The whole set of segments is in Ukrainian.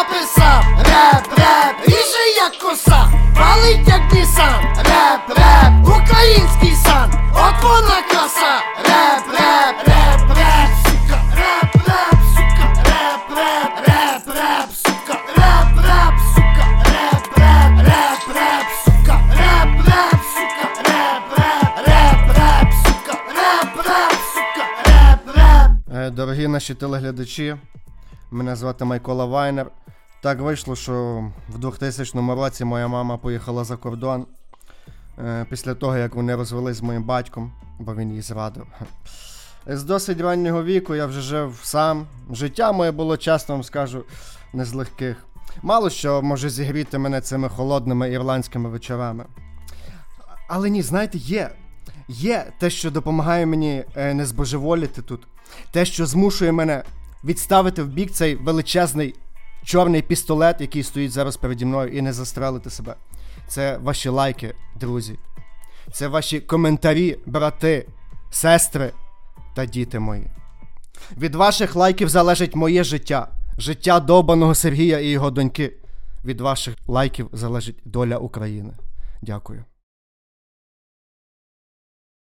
написав, реп, реп, ріже як коса, палить як Нісан, реп, реп, український сан, от вона краса, реп, реп, реп, реп, сука, реп, сука, реп, реп, сука, реп, сука, реп, реп, сука, реп, сука, реп, реп, сука, реп, сука, реп. Е, Дорогі наші телеглядачі, мене звати Майкола Вайнер. Так вийшло, що в 2000 році моя мама поїхала за кордон е, після того, як вони розвелись з моїм батьком, бо він її зрадив. З досить раннього віку я вже жив сам. Життя моє було, чесно вам скажу, не з легких. Мало що може зігріти мене цими холодними ірландськими вечорами. Але ні, знаєте, є. Є те, що допомагає мені е, не збожеволіти тут. Те, що змушує мене відставити в бік цей величезний чорний пістолет, який стоїть зараз переді мною, і не застрелити себе. Це ваші лайки, друзі. Це ваші коментарі, брати, сестри та діти мої. Від ваших лайків залежить моє життя, життя довбаного Сергія і його доньки. Від ваших лайків залежить доля України. Дякую.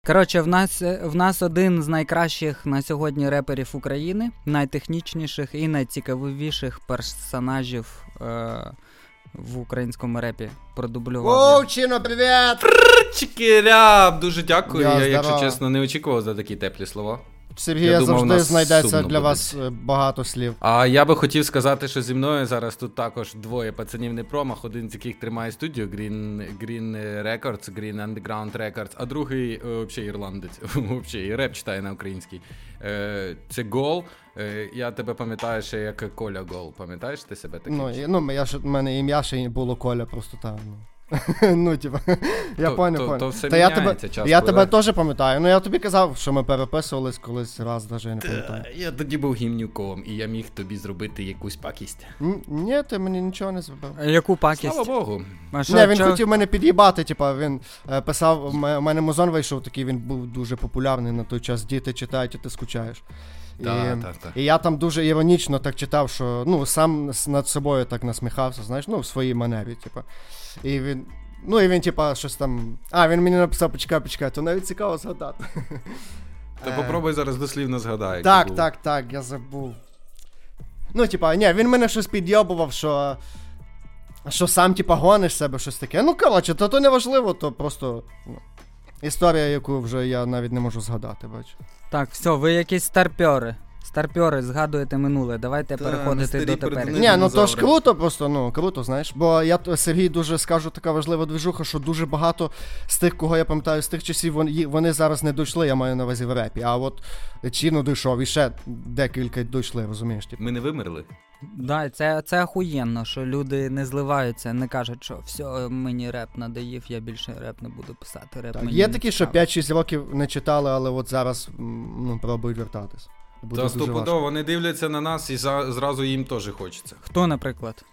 Коротше, в нас, в нас один з найкращих на сьогодні реперів України, найтехнічніших і найцікавіших персонажів е, в українському репі продублював. Вовчино, привіт! Чикиряб, дуже дякую. Я Я, якщо здорово. чесно, не очікував за такі теплі слова. Сергія Я думав, завжди знайдеться для буде. вас е, багато слів. А я би хотів сказати, що зі мною зараз тут також двоє пацанів не промах, один з яких тримає студію Green, Green Records, Green Underground Records, а другий е, взагалі ірландець. Взагалі, і реп читає на українській. Е, Це Гол. Я тебе пам'ятаю ще як Коля Гол. Пам'ятаєш ти себе таким? Ну, ну я ж, в мене ім'я ще було Коля, просто там. Ну, типа, я То- поняв, то- поняв. то все Та я тебе, міняється, час я пливе. тебе теж пам'ятаю. Ну я тобі казав, що ми переписувались колись раз, навіть я не пам'ятаю. Та, Я тоді був гімнюком, і я міг тобі зробити якусь пакість. М, Ні, ти мені нічого не зробив. Яку пакість? Слава Богу. А що, Ні, він чо- хотів мене під'їбати, типа, він е, писав, у у мене музон вийшов такий, він був дуже популярний на той час. Діти читають, а ти скучаєш. І, Та, та, та. і я там дуже іронічно так читав, що ну, сам над собою так насміхався, знаєш, ну, в своїй манері, типа. І він. Ну і він, типа, щось там. А, він мені написав, почекай, почекай, то навіть цікаво згадати. Та Е, попробуй зараз дослівно згадай. Так, було. так, так, я забув. Ну, типа, ні, він мене щось підйобував, що. Що сам, типа, гониш себе щось таке. Ну, коротше, то, то не важливо, то просто. Ну, історія, яку вже я навіть не можу згадати, бачу. Так, все, ви якісь старпьори. Старпьори, згадуєте минуле. Давайте Та, переходити до тепер. Ні, ну то ж круто, просто, ну, круто, знаєш. Бо я Сергій дуже скажу така важлива движуха, що дуже багато з тих, кого я пам'ятаю, з тих часів вони, вони зараз не дійшли, я маю на увазі в репі. А от Чіно дійшов, і ще декілька дійшли, розумієш? Типу. Ми не вимерли. Да, це, це охуєнно, що люди не зливаються, не кажуть, що все, мені реп надоїв, я більше реп не буду писати. Реп Так, мені є такі, що 5-6 років не читали, але от зараз ну, пробують вертатись. Буде Та стопудово, вони дивляться на нас і за, зразу їм теж хочеться. Хто, наприклад?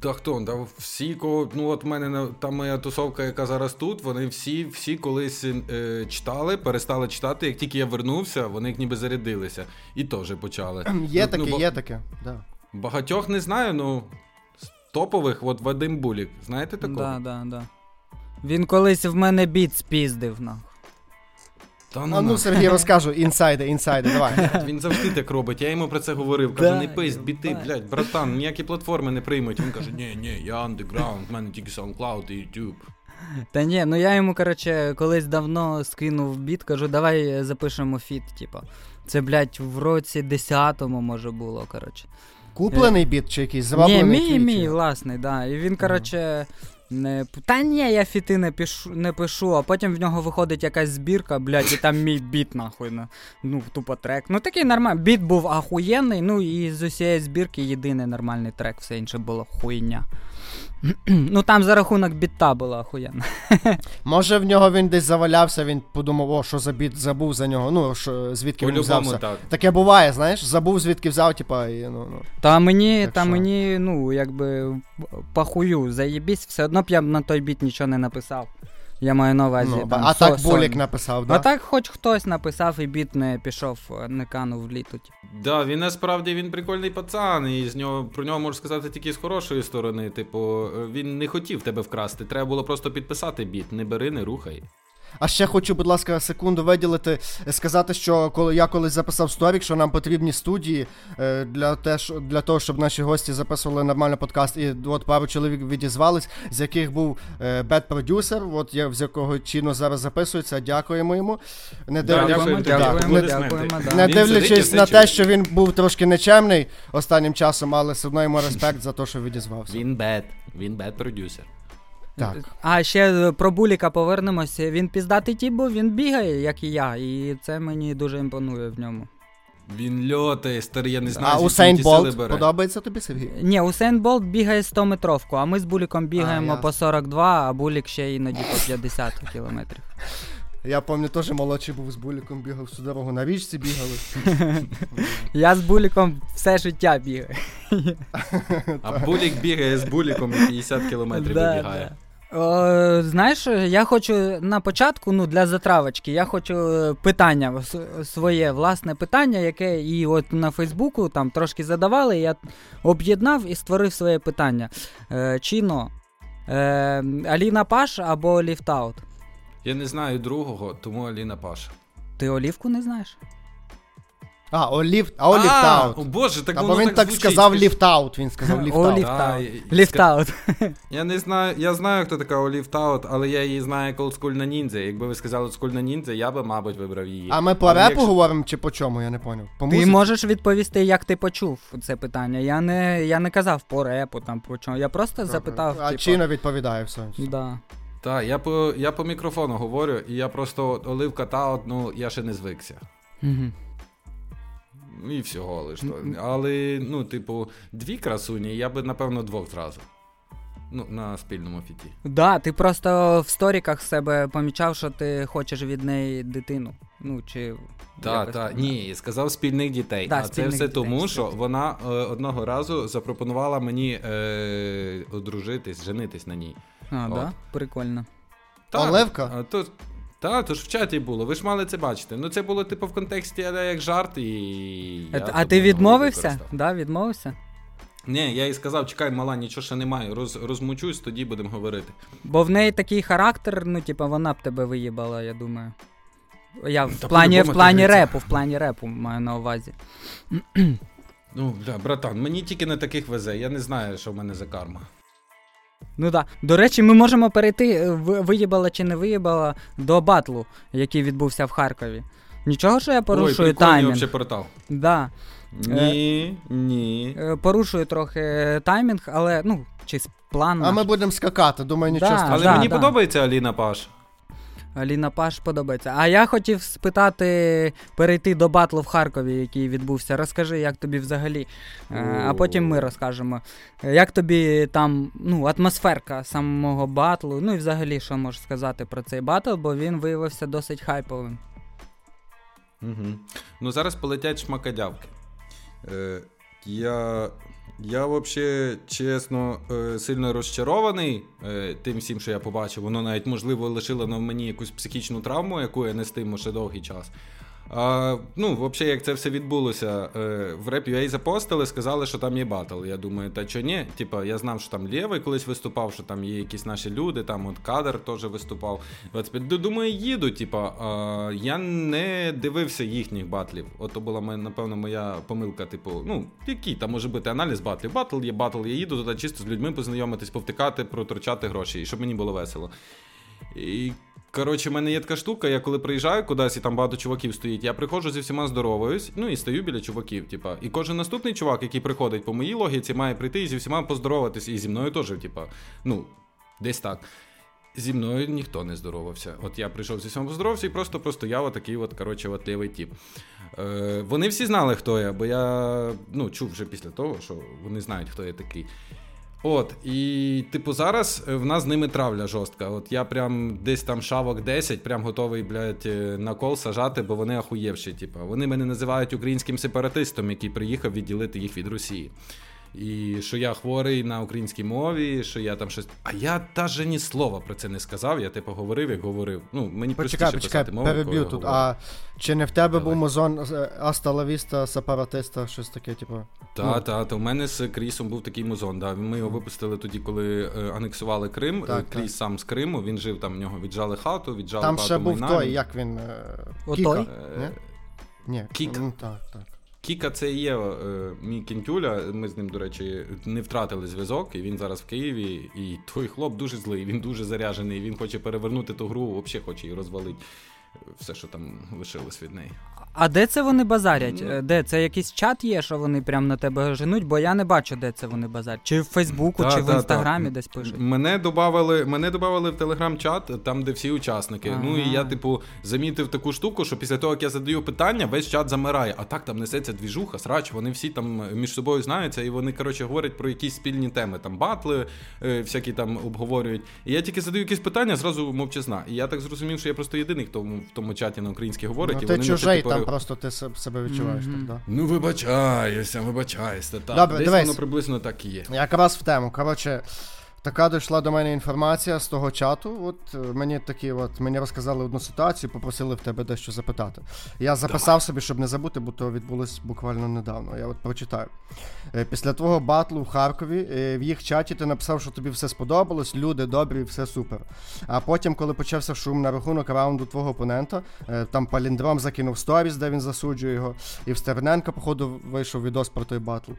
Та хто? Та всі, кого, ну от в мене та моя тусовка, яка зараз тут, вони всі, всі колись е, читали, перестали читати. Як тільки я вернувся, вони як ніби зарядилися. І теж почали. Є Ну, таке, ну, бо- є таке. Да. Багатьох не знаю, ну топових, от Вадим Булік. Знаєте такого? Да, да, да. Він колись в мене біт спіздив, нахуй. Та А ну, ну. Сергій, розкажу, інсайди, інсайди, давай. Він завжди так робить. Я йому про це говорив. Кажу, Да, не пись, біти, блядь, братан, ніякі платформи не приймуть. Він каже, ні, ні, я андеграунд, в мене тільки SoundCloud і YouTube. Та ні, ну я йому, коротше, колись давно скинув біт, кажу, давай запишемо фіт, типа. Це, блядь, в році 10-му, може, було, коротше. Куплений біт чи якийсь Ні, мій, мій, власний, да. І він, коротше. Не... Та ні, я фіти не пишу, не пишу, а потім в нього виходить якась збірка, блядь, і там мій біт, нахуй. на- Ну, тупо трек. Ну такий нормальний. Біт був ахуєнний, ну і з усієї збірки єдиний нормальний трек, все інше було хуйня. ну там за рахунок біта була ахуєнна. Може в нього він десь завалявся, він подумав, о, що за біт, забув за нього. Ну, що, звідки він взявся. так. Таке буває, знаєш, забув, звідки взяв, типа, і ну, ну. Та мені, Так та що? мені, ну, якби пахую, заєбісь, все одно б я б на той біт нічого не написав. Я маю на увазі. Ну, там, а со- так Болік сольно. написав, да? А так хоч хтось написав і біт не пішов, е, не канув в літу. Да, він насправді він прикольний пацан, і з нього про нього можу сказати тільки з хорошої сторони. Типу, е, він не хотів тебе вкрасти. Треба було просто підписати біт. Не бери, не рухай. А ще хочу, будь ласка, секунду виділити, е, сказати, що коли я колись записав сторік, що нам потрібні студії е, для, те, що- для того, щоб наші гості записували нормально подкаст. І от пару чоловік відізвались, з яких був е, бет-продюсер, от я з якого чину зараз записується. Дякуємо йому. Не Да, дивлячись, дякуємо, так, дякуємо, не, дякуємо, да. не Він сидить дивлячись на те, що він був трошки нечемний останнім часом, але все одно йому респект за те, що відізвався. Він бет, він бет продюсер. Так. А ще е, про Буліка повернемося. Він піздатий тіп, бо він бігає, як і я, і це мені дуже імпонує в ньому. Він льотає, старий, я не знаю, А Усейн Болт бере. подобається тобі, Сергій? Ні, Усейн Болт бігає 100 метровку, а ми з Буліком бігаємо ясно. по 42, а Булік ще іноді по 50 кілометрів. Я пам'ятаю, теж молодший був з буліком, бігав всю дорогу на річці бігали. Я з Буліком все життя бігаю. А булік бігає з буліком і 50 кілометрів Да, вибігає. О, знаєш, я хочу на початку, ну для затравочки, я хочу е, питання своє власне питання, яке і от на Фейсбуку там трошки задавали. Я об'єднав і створив своє питання. Е, Чіно, е, Аліна Паш або Ліфтаут? Я не знаю другого, тому Аліна Паша. Ти олівку не знаєш? А, о, ліфт, а о, ліфт О боже, так Або воно він так, звучить, сказав скажи. ліфт аут, він сказав ліфт О, аут. ліфт Да, аут. і- Ліфтаут. Я не знаю, я знаю, хто така Олів Таут, але я її знаю як олдскульна ніндзя. Якби ви сказали олдскульна ніндзя, я би, мабуть, вибрав її. А ми по Але репу якщо- говоримо чи по чому, я не поняв. По Ти музиці? можеш відповісти, як ти почув це питання. Я не, я не казав по репу, там по чому. Я просто Добре. запитав. А типу, Чіно відповідає все. Да. Так, я по, я по мікрофону говорю, і я просто от Оливка Таут, ну, я ще не звикся. Угу. І всього лиш. то. Але, ну, типу, дві красуні, я би, напевно, двох зразу. Ну, на спільному фіті. Да, ти просто в сторіках себе помічав, що ти хочеш від неї дитину. Ну, чи. Так, якось так, так. ні, сказав спільних дітей. Да, а це все дітей, тому, що вона е, одного разу запропонувала мені е, одружитись, женитись на ній. А, От. да? Прикольно. Так, Оливка? А, то, та, то ж в чаті було, ви ж мали це бачити. Ну це було типу в контексті але як жарт, і. А, я а ти відмовився? Да, відмовився? Ні, я їй сказав, чекай, мала, нічого ще немає, роз, розмучусь, тоді будемо говорити. Бо в неї такий характер, ну, типа, вона б тебе виїбала, я думаю. Я в Та плані, в плані репу, в плані репу маю на увазі. Ну, бля, братан, мені тільки на таких везе, я не знаю, що в мене за карма. Ну так. Да. До речі, ми можемо перейти, е, виїбала чи не виїбала, до батлу, який відбувся в Харкові. Нічого, що я порушую Ой, прикольний таймінг. вообще портал. Да. Ні, ні. Е, Порушую трохи таймінг, але ну, чи з план. А ми будемо скакати, думаю, нічого Да, страшного. Але да, мені да. подобається Аліна Паш. Аліна Паш подобається. А я хотів спитати, перейти до батлу в Харкові, який відбувся. Розкажи, як тобі взагалі. Е, А потім ми розкажемо. Як тобі там ну, атмосферка самого батлу, ну і взагалі, що можеш сказати про цей батл, бо він виявився досить хайповим. Угу. Ну зараз полетять шмакодявки. Е, я, я взагалі, чесно, е, сильно розчарований е, тим всім, що я побачив. Воно навіть, можливо, лишило на мені якусь психічну травму, яку я нестиму ще довгий час. А, ну, взагалі, як це все відбулося, е, в Rap.ua запостили, сказали, що там є батл. Я думаю, та чо ні? Типа, я знав, що там Лєвий колись виступав, що там є якісь наші люди, там от кадр теж виступав. 25. Думаю, їду. Типа, а, я не дивився їхніх батлів. От то була напевно, моя помилка. Типу, ну, який там може бути аналіз батлів? Батл є батл, я їду туди чисто з людьми познайомитись, повтикати, протручати гроші, і щоб мені було весело. І Коротше, в мене є така штука, я коли приїжджаю кудись і там багато чуваків стоїть, я приходжу зі всіма здороваюсь, ну і стою біля чуваків. Типа. І кожен наступний чувак, який приходить по моїй логіці, має прийти і зі всіма поздороватись, і зі мною теж, типа, ну, десь так. Зі мною ніхто не здоровався. От я прийшов зі всіма поздоровався і просто простояв отакий от, коротше, от тип. Е, вони всі знали, хто я, бо я ну, чув вже після того, що вони знають, хто я такий. От, і типу зараз е, в нас з ними травля жорстка. От я прям десь там шавок 10, прям готовий, блядь, е, на кол сажати, бо вони ахуєвші. Типу. Вони мене називають українським сепаратистом, який приїхав відділити їх від Росії. І що я хворий на українській мові, що я там щось. А я навіть ні слова про це не сказав. Я типу говорив, як говорив. Ну, мені Почекай, простіше почекай, писати мову. переб'ю я тут. говорю. А чи не в тебе Давай. був музон е, Аста сепаратиста, щось таке, типу. Та, та, та. У мене з Крісом був такий музон. Да. Ми його випустили тоді, коли е, анексували Крим. Так, Е, Кріс так. сам з Криму, він жив там, в нього віджали хату, віджали Там багато ще був майна. той, як він. е, Отой? Е, Ні? Ні, Кік. Ну, так, так. Кіка це і є е, мій кінтюля. Ми з ним, до речі, не втратили зв'язок, і він зараз в Києві. І той хлоп дуже злий, він дуже заряжений. Він хоче перевернути ту гру, взагалі хоче її розвалити. Все, що там лишилось від неї. А де це вони базарять? Ну. Е, Де це якийсь чат є, що вони прям на тебе женуть, бо я не бачу, де це вони базарять. Чи в Фейсбуку, Та, чи в та, та. інстаграмі десь пишуть. Мене добавили, мене добавили в телеграм-чат, там, де всі учасники. Ага. Ну і я, типу, замітив таку штуку, що після того, як я задаю питання, весь чат замирає. А так там несеться двіжуха, срач, вони всі там між собою знаються, і вони, коротше, говорять про якісь спільні теми. Там батли, е, всякі там обговорюють. І я тільки задаю якісь питання, зразу мовчазна. І я так зрозумів, що я просто єдиний, хто в тому чаті на українській говорить. Ну, і вони чужий, типу, там просто ти себе відчуваєш Мгм. так, да. Ну, вибачаюся, вибачаюся. Так, Добре, десь дивись. воно приблизно так і є. Якраз в тему. Коротше, така дійшла до мене інформація з того чату. От е, мені такі, от мені розказали одну ситуацію, попросили в тебе дещо запитати. Я записав собі, щоб не забути, бо то відбулось буквально недавно. Я от прочитаю. Е, Після твого батлу в Харкові е, в їх чаті ти написав, що тобі все сподобалось, люди добрі, все супер. А потім, коли почався шум на рахунок раунду твого опонента, там Паліндром закинув сторіс, де він засуджує його, і в Стерненка, походу, вийшов відос про той батл.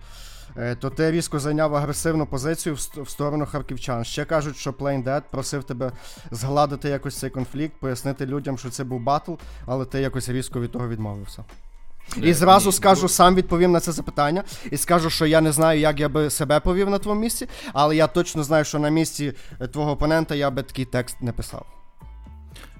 Е, То ти різко зайняв агресивну позицію в сторону харківчан. Ще кажуть, що Plain Dead просив тебе згладити якось цей конфлікт, пояснити людям, що це був батл, але ти якось різко від того відмовився. І Е, зразу скажу, сам відповім на це запитання, і скажу, що я не знаю, як я би себе повів на твоєму місці, але я точно знаю, що на місці е, твого опонента я би такий текст не писав.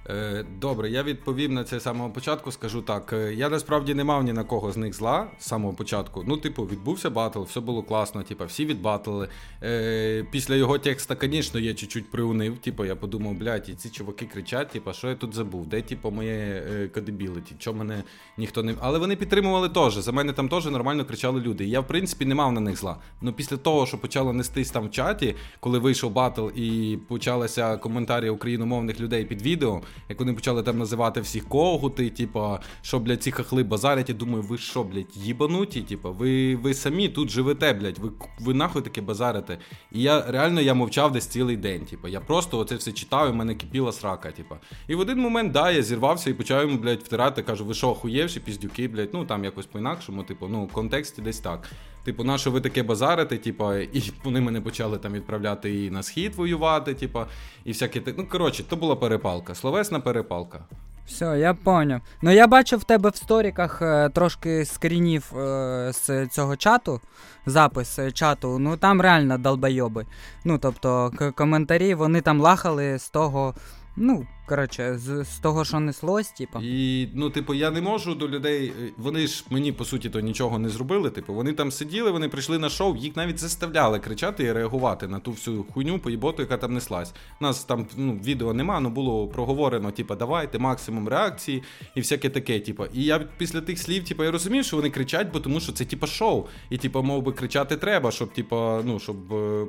Е, Добре, я відповім на це самого початку. Скажу так. е, Я насправді не мав ні на кого з них зла з самого початку. Ну, типу, відбувся батл, все було класно, типу, всі відбатлили. Е, Після його текста, звісно, я чуть-чуть приунив. Типу, я подумав, блядь, і ці чуваки кричать, типу, що я тут забув? Де, типу, моє credibility? Чого мене ніхто не. Але вони підтримували теж. За мене там теж нормально кричали люди. Я, в принципі, не мав на них зла. Ну, після того, що почало нестись там в чаті, коли вийшов батл і почалися коментарі україномовних людей під відео, як вони почали там називати всіх когути, типа, що, блядь, ці хахли базарять, я думаю, ви що, блядь, їбануті? Типа, ви, ви самі тут живете, блядь, ви, ви нахуй таке базарите. І я реально я мовчав десь цілий день. Типа, я просто оце все читав, і в мене кипіла срака. Типа. І в один момент, да, я зірвався і почав йому, блядь, втирати, кажу, ви що, охуєвші, піздюки, блядь, ну там якось по-інакшому, типу, ну, в контексті десь так. Типу, на що ви таке базарите, типу, і вони мене почали там відправляти і на схід воювати, типу, і всяке. Ну, коротше, то була перепалка. Словесна перепалка. Все, я поняв. Ну я бачив в тебе в сторіках е, трошки скрінів е, з цього чату, запис е, чату. Ну там реально долбойоби. Ну тобто к- коментарі, вони там лахали з того. Ну, коротше, з, з того, що неслось, типу. І, ну, типу, я не можу до людей. е, Вони ж мені, по суті, то нічого не зробили. Типу, вони там сиділи, вони прийшли на шоу, їх навіть заставляли кричати і реагувати на ту всю хуйню поїботу, яка там неслась. У нас там ну, відео нема, ну було проговорено, типу, давайте максимум реакції і всяке таке. Типу. І я після тих слів, типу, я розумів, що вони кричать, бо тому що це типу, шоу. І, типу, мов би, кричати треба, щоб, типу, ну, щоб е,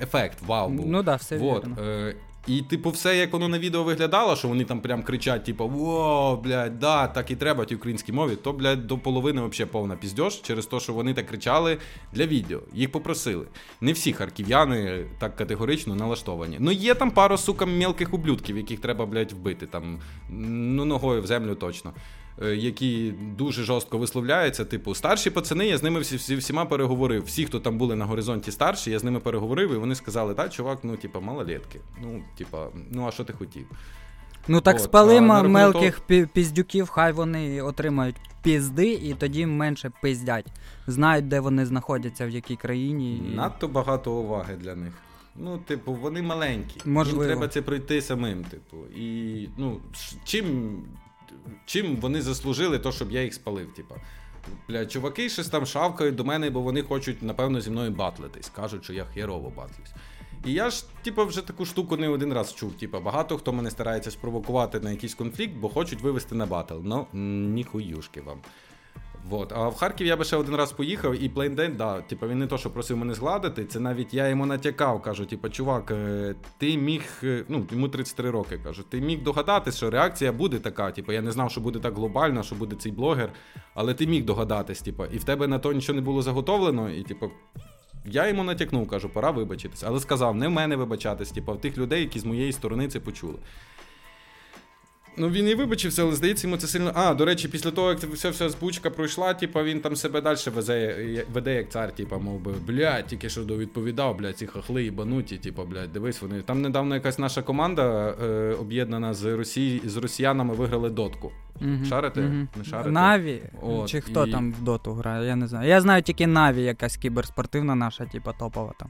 ефект, вау був. Ну да, все Вот, вірно. е, і, типу, все, як воно на відео виглядало, що вони там прям кричать, типу, о, блядь, да, так і треба тій українській мові, то, блядь, до половини взагалі повна піздьош через те, що вони так кричали для відео. Їх попросили. Не всі харків'яни так категорично налаштовані. Ну, є там пара, сука, мелких ублюдків, яких треба, блядь, вбити. Там, ну, ногою в землю точно. Е, Які дуже жорстко висловляються, типу, старші пацани, я з ними всі, всі, всіма переговорив. Всі, хто там були на горизонті старші, я з ними переговорив, і вони сказали, та, чувак, ну, типа, малолетки. Ну, типа, ну а що ти хотів? Ну так от, спали а мелких пі- піздюків, хай вони отримають пізди і тоді менше пиздять. Знають, де вони знаходяться, в якій країні. І... Надто багато уваги для них. Ну, типу, вони маленькі. Можливо. Їм треба це пройти самим, типу. І ну, чим, чим вони заслужили то, щоб я їх спалив, Типа. Бля, чуваки щось там шавкають до мене, бо вони хочуть, напевно, зі мною батлитись. Кажуть, що я херово батлюсь. І я ж, типу, вже таку штуку не один раз чув. Типу, багато хто мене старається спровокувати на якийсь конфлікт, бо хочуть вивести на батл. Ну, ніхуюшки вам. Вот. А в Харків я би ще один раз поїхав, і Plain Dead, да, типу, він не то, що просив мене згладити, це навіть я йому натякав, кажу, типу, чувак, е, ти міг, е, ну, йому 33 роки, кажу, ти міг догадатись, що реакція буде така. Типу, я не знав, що буде так глобально, що буде цей блогер, але ти міг догадатись, типу, і в тебе на то нічого не було заготовлено, і типу. Я йому натякнув, кажу, пора вибачитись. Але сказав, не в мене вибачатись, типу, в тих людей, які з моєї сторони це почули. Ну, він і вибачився, але здається, йому це сильно. А, до речі, після того, як вся вся збучка пройшла, типа він там себе далі везе, веде як цар, типа, мов би, блядь, тільки що довідповідав, блядь, ці хахли їбануті, типа, блядь, дивись, вони. Там недавно якась наша команда е, об'єднана з Росії, з росіянами виграли дотку. Мгм, Шарите? мгм. Не шарите? Наві. От, Чи хто і- там в доту грає, я не знаю. Я знаю тільки Наві, якась кіберспортивна наша, типа топова там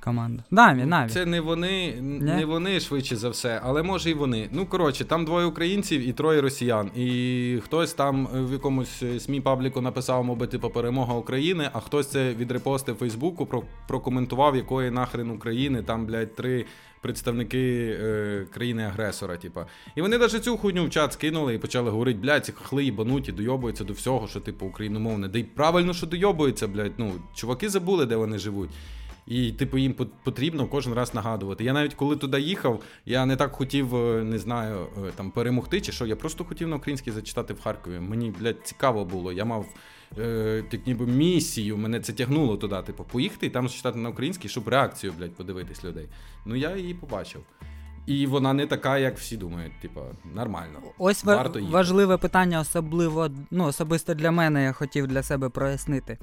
команда. Наві, Наві. Це не вони, не вони швидше за все, але може і вони. Ну коротше, там двоє українців і троє росіян. І хтось там в якомусь е, СМІ пабліку написав, мовби, типу, перемога України, а хтось це відрепостив в Фейсбуку, про, прокоментував, якої нахрен України, там, блядь, три. Представники е, країни-агресора, типа. І вони навіть цю хуйню в чат скинули і почали говорити, блядь, ці хахли їбануті, дойобуються до всього, що, типу, україномовне. Да й правильно, що дойобуються, блядь. Ну, чуваки забули, де вони живуть. І, типу, їм потрібно кожен раз нагадувати. Я навіть коли туди їхав, я не так хотів, е, не знаю, е, там перемогти чи що. Я просто хотів на українській зачитати в Харкові. Мені, блядь, цікаво було. Я мав е, як ніби місію, мене це тягнуло туди. Типу, поїхати і там зачитати на українській, щоб реакцію, блядь, подивитись людей. Ну я її побачив. І вона не така, як всі думають. Типу, нормально. Ось Варто їхати. важливе питання, особливо, ну, особисто для мене, я хотів для себе прояснити.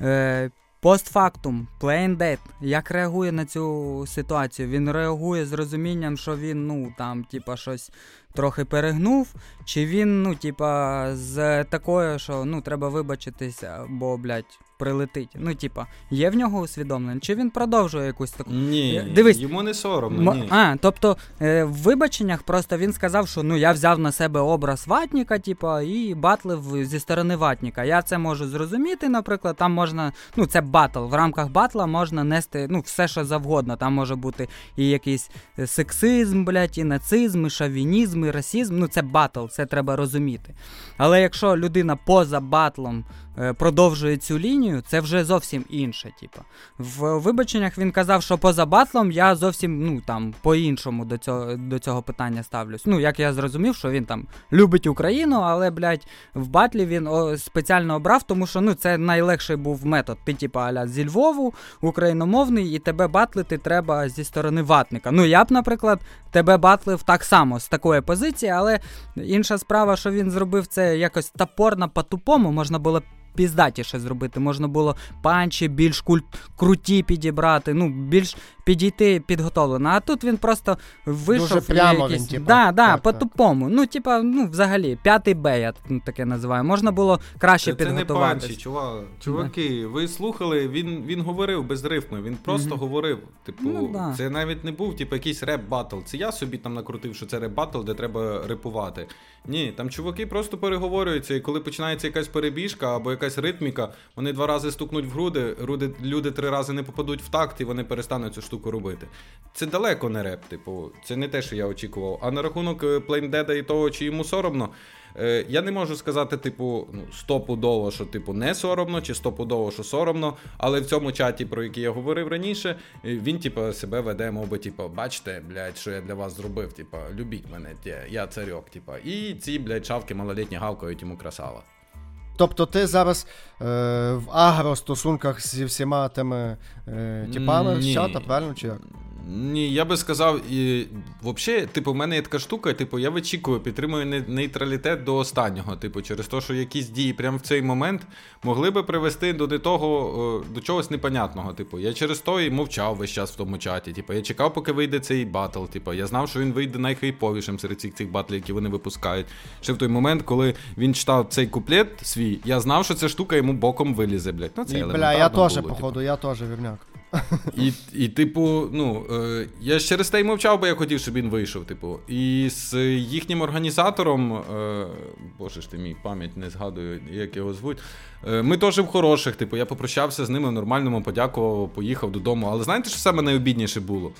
Е, постфактум, Dead, як реагує на цю ситуацію? Він реагує з розумінням, що він, ну, там, типа, щось трохи перегнув, чи він, ну, типа, з такою, що ну, треба вибачитися, бо, блядь, прилетить. Ну, типа, є в нього усвідомлення, чи він продовжує якусь таку. Ні, Дивись. йому не соромно. Ні. А, тобто е, в вибаченнях просто він сказав, що ну я взяв на себе образ ватніка, типа, і батлив зі сторони ватніка. Я це можу зрозуміти, наприклад, там можна, ну це батл. В рамках батла можна нести ну, все, що завгодно. Там може бути і якийсь е, сексизм, блядь, і нацизм, і шовінізм, і расізм. Ну це батл, це треба розуміти. Але якщо людина поза батлом е, продовжує цю лінію, це вже зовсім інше. Типа. В вибаченнях він казав, що поза батлом я зовсім ну там по-іншому до цього до цього питання ставлюсь. Ну, як я зрозумів, що він там любить Україну, але, блядь, в батлі він о, спеціально обрав, тому що ну це найлегший був метод. Ти, типа, аля зі Львову, україномовний, і тебе батлити треба зі сторони ватника. Ну, я б, наприклад, тебе батлив так само з такої позиції, але інша справа, що він зробив це якось топорно по-тупому, можна було піздатіше зробити. Можна було панчі більш культ, круті підібрати, ну, більш підійти підготовлено. А тут він просто вийшов. Дуже прямо якийсь- він, типа. Да, да, Так, так. по-тупому. Ну, типа, ну, взагалі, п'ятий Б, я ну, таке називаю. Можна було краще Це, це не панчі, чувак. Чуваки, ви слухали, він, він говорив без рифми, він просто Мгм. говорив. Типу, Ну, да. це навіть не був типу, якийсь реп батл. Це я собі там накрутив, що це реп батл, де треба репувати. Ні, там чуваки просто переговорюються, і коли починається якась перебіжка або якась ритміка, вони два рази стукнуть в груди, груди люди три рази не попадуть в такт, і вони перестануть цю штуку робити. Це далеко не реп, типу, це не те, що я очікував. А на рахунок е, Плейндеда і того, чи йому соромно. Е, я не можу сказати, типу, ну, стопудово, що типу не соромно, чи стопудово, що соромно. Але в цьому чаті, про який я говорив раніше, е, він, типу, себе веде, мов би, типу, бачите, блядь, що я для вас зробив, типу, любіть мене, я царьок, типу. І ці, блядь, шавки малолітні гавкають йому красава. Тобто ти зараз е, в агростосунках зі всіма тими е, типами з чата, правильно чи як? Ні, я би сказав, і взагалі, типу, в мене є така штука, типу, я вичікую, підтримую нейтралітет до останнього. Типу, через те, що якісь дії прямо в цей момент могли би привести до не того, до чогось непонятного. Типу, я через то і мовчав весь час в тому чаті. Типу, я чекав, поки вийде цей батл. Типу, я знав, що він вийде найхайповішим серед цих цих батлів, які вони випускають. Ще в той момент, коли він читав цей куплет свій, я знав, що ця штука йому боком вилізе, блядь. Ну, це І, бля, я теж, типу. походу, я теж вірняк. І, і типу, ну, е, я через те й мовчав, бо я хотів, щоб він вийшов. Типу. І з їхнім організатором, е, боже ж ти мій пам'ять не згадую, як його звуть. Е, ми теж в хороших, типу, я попрощався з ними в нормальному, подякував, поїхав додому. Але знаєте, що саме найобідніше було?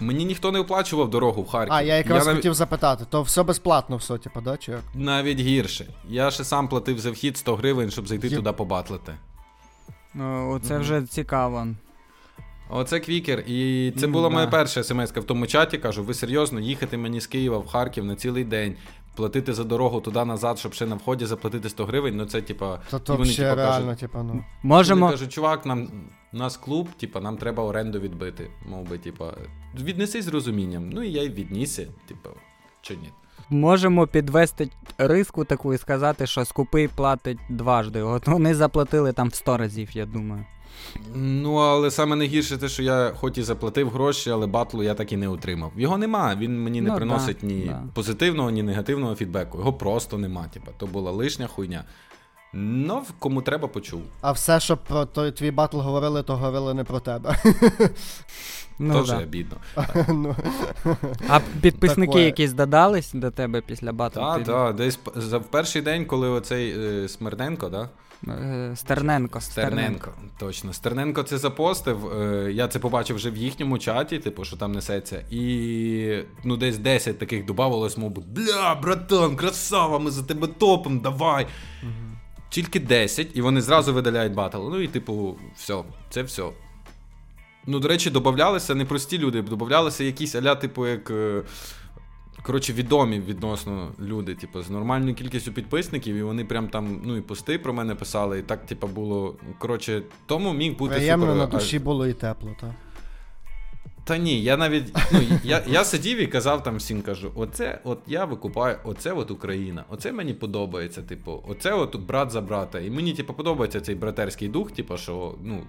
Мені ніхто не оплачував дорогу в Харків. А, я якраз нав- хотів запитати, то все безплатно все, типу, да, чи як? Навіть гірше. Я ще сам платив за вхід 100 гривень, щоб зайти Є- туди побатлити. Ну, Оце вже цікаво. Оце квікер. І це була моя да. перша смс в тому чаті. Кажу, ви серйозно їхати мені з Києва в Харків на цілий день, платити за дорогу туди-назад, щоб ще на вході заплатити 100 гривень. Ну це типа. То і то вони, типа, реально, кажуть, ну. Можемо. Вони кажуть, чувак, нам у нас клуб, типа, нам треба оренду відбити. Мов би, типа, віднеси з розумінням. Ну і я й відніся, типа, чи ні. Можемо підвести риску таку і сказати, що скупий платить дважди. От вони заплатили там в 100 разів, я думаю. Ну, але саме найгірше те, що я хоч і заплатив гроші, але батлу я так і не отримав. Його нема. Він мені не Ну, приносить да, ні да. позитивного, ні негативного фідбеку. Його просто нема. Типа, то була лишня хуйня. Ну, кому треба, почув. А все, що про той твій батл говорили, то говорили не про тебе. Ну, Тоже да. обідно. Ну, А підписники Такое. якісь додались до тебе після батлу? Так, так, десь в перший день, коли оцей е, Смерденко, да? Е, Стерненко. Стерненко, точно. Стерненко це запостив. е, Я це побачив вже в їхньому чаті, типу, що там несеться. І ну, десь 10 таких додавалось, мов бля, братан, красава, ми за тебе топом, давай. Тільки 10, і вони зразу видаляють батл. Ну і, типу, все, це все. Ну, до речі, додавалися не прості люди, додавалися якісь аля, типу, як. е, Коротше, відомі відносно люди, типу, з нормальною кількістю підписників, і вони прям там, ну і пости про мене писали, і так, типу, було. Коротше, тому міг бути приємно супер. на душі було і тепло, так. Та ні, я навіть. Ну, я, я сидів і казав там всім кажу: оце от я викупаю, оце от Україна, оце мені подобається. Типу, оце от брат за брата. І мені, типу, подобається цей братерський дух, типу, що, ну.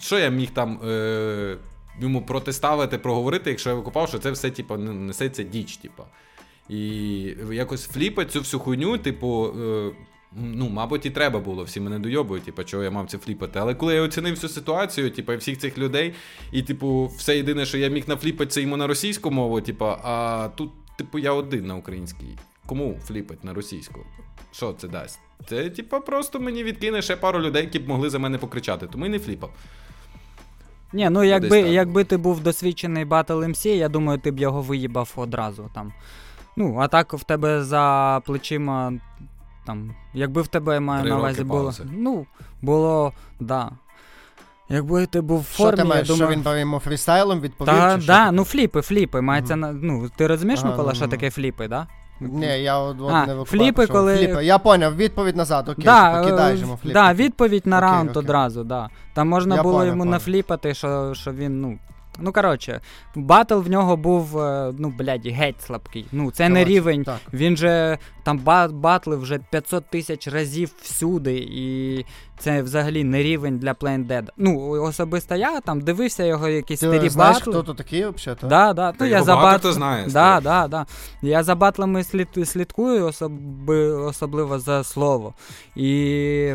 Що я міг там е, йому протиставити, проговорити, якщо я викупав, що це все, типу, несеться діч, типу. І якось фліпати цю всю хуйню, типу. Е, Ну, мабуть, і треба було, всі мене дойобують, типу, чого я мав це фліпати. Але коли я оцінив всю ситуацію, типу, і всіх цих людей, і, типу, все єдине, що я міг нафліпати, це йому на російську мову, типу, а тут, типу, я один на українській. Кому фліпати на російську? Що це дасть? Це, типу, просто мені відкине ще пару людей, які б могли за мене покричати, тому і не фліпав. Ні, ну якби, якби ти був досвідчений Battle MC, я думаю, ти б його виїбав одразу там. Ну, а так в тебе за плечима. Там, якби в тебе маю Три на увазі було. паузи. Ну, було, да. Якби ти був в Що формі, ти я думаю. що він там йому фрістайлом відповів? Та, чи да, ну фліпи, фліпи. Мається на. Ну, ти розумієш, Микола, що таке фліпи, да? Ні, я от, от А, не викупаю, фліпи, що- коли- Фліпи. Я поняв, відповідь назад, окей, да, покидай йому фліпи. да, відповідь на Окей, раунд окей. одразу, да. Там можна Я було поняв, йому поняв. нафліпати, що, що він, ну. Ну, коротше, батл в нього був, е, ну, блядь, геть слабкий. Ну, це не рівень. Так. Він же там ба- батли вже 500 тисяч разів всюди, і це взагалі не рівень для Plain Dead. Ну, особисто я там дивився його якісь старі Ти знаєш, батли. хто то такий взагалі? Да, да. Ну, Та я за багато бат... хто Да, да, да. Я за батлами слід... слідкую, особи... особливо за слово. І.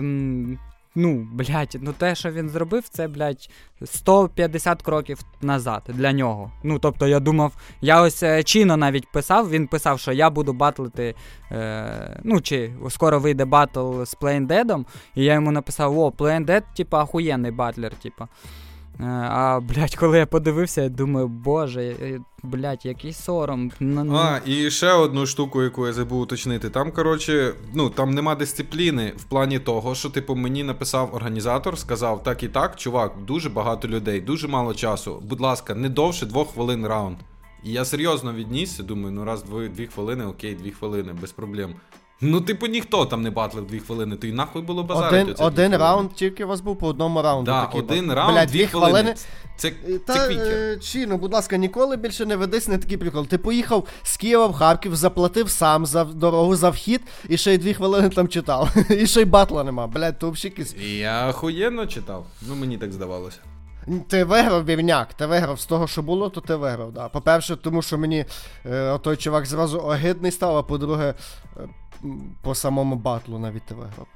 Ну, блядь, ну те, що він зробив, це, блядь, 150 кроків назад для нього. Ну, тобто, я думав, я ось чино Чіно навіть писав, він писав, що я буду батлити. Е... Ну, чи скоро вийде батл з Dead, і я йому написав: о, Dead, типа, ахуєнний батлер, типа. Е, А, блядь, коли я подивився, я думаю, боже, блядь, який сором. Ну, ну, А, і ще одну штуку, яку я забув уточнити. Там, коротше, ну там нема дисципліни в плані того, що, типу, мені написав організатор, сказав так і так, чувак, дуже багато людей, дуже мало часу. Будь ласка, не довше двох хвилин раунд. І я серйозно віднісся, думаю, ну раз дві, дві хвилини, окей, дві хвилини, без проблем. Ну, типу, ніхто там не батлив дві хвилини, то й нахуй було базарити. Один, один раунд тільки у вас був по одному раунду. Да, такий один був. раунд, Блядь, дві хвилини. Це, це Та, квікер. е, Чіно, будь ласка, ніколи більше не ведись на такий прикол. Ти поїхав з Києва в Харків, заплатив сам за дорогу за вхід, і ще й дві хвилини там читав. І ще й батла нема. Блядь, то взагалі якийсь. І Я охуєнно читав. Ну, мені так здавалося. Ти виграв вірняк, ти виграв з того, що було, то ти виграв. Да. По-перше, тому що мені е, той чувак зразу огидний став, а по-друге, е, по самому батлу навіть ти виграв.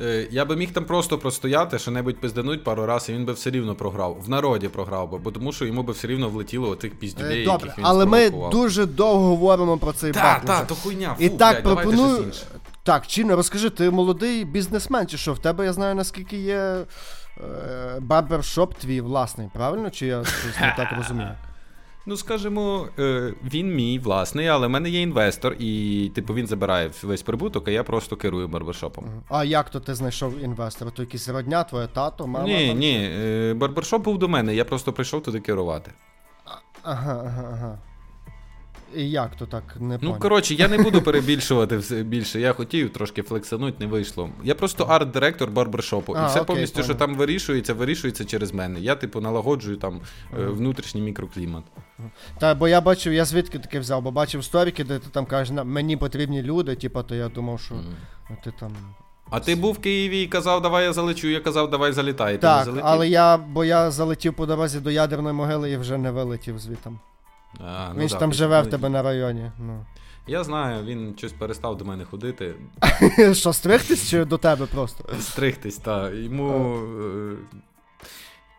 Е, Я би міг там просто простояти, що-небудь пиздануть пару разів, і він би все рівно програв. В народі програв би, бо тому що йому би все рівно влетіло оцих Е, піздюлей, Добре, яких він але ми дуже довго говоримо про цей Та, батл. та, вже. то хуйня. Фу, І так блядь, давайте пропоную. щось інше. Так, Чіно, розкажи, ти молодий бізнесмен, чи що? В тебе я знаю, наскільки є е, барбершоп твій власний, правильно? Чи я щось не так розумію? Ну, скажімо, е, він мій власний, але в мене є інвестор, і типу він забирає весь прибуток, а я просто керую барбершопом. А як то ти знайшов інвестора? То якийсь родня, твоє тато, мама? Ні, там? ні, е, барбершоп був до мене, я просто прийшов туди керувати. Ага, ага, ага. Як то так не Ну, коротше, я не буду перебільшувати все більше. Я хотів трошки флексануть, не вийшло. Я просто арт-директор барбершопу. А, і все окей, повністю, що там вирішується, вирішується через мене. Я, типу, налагоджую там е, внутрішній мікроклімат. Та, бо я бачив, я звідки таке взяв, бо бачив сторіки, де ти там кажеш, мені потрібні люди, типу, то я думав, що ти там. А ти був в Києві і казав, давай я залечу, я казав, давай залітай. Ти не залетів? але я, бо я залетів по дорозі до ядерної могили і вже не вилетів звітом. А, ну Він ж да, там ти живе в тебе на районі. Ну. Я знаю, він щось перестав до мене ходити, Що, стригтись чи до тебе просто? стригтись, та йому. е,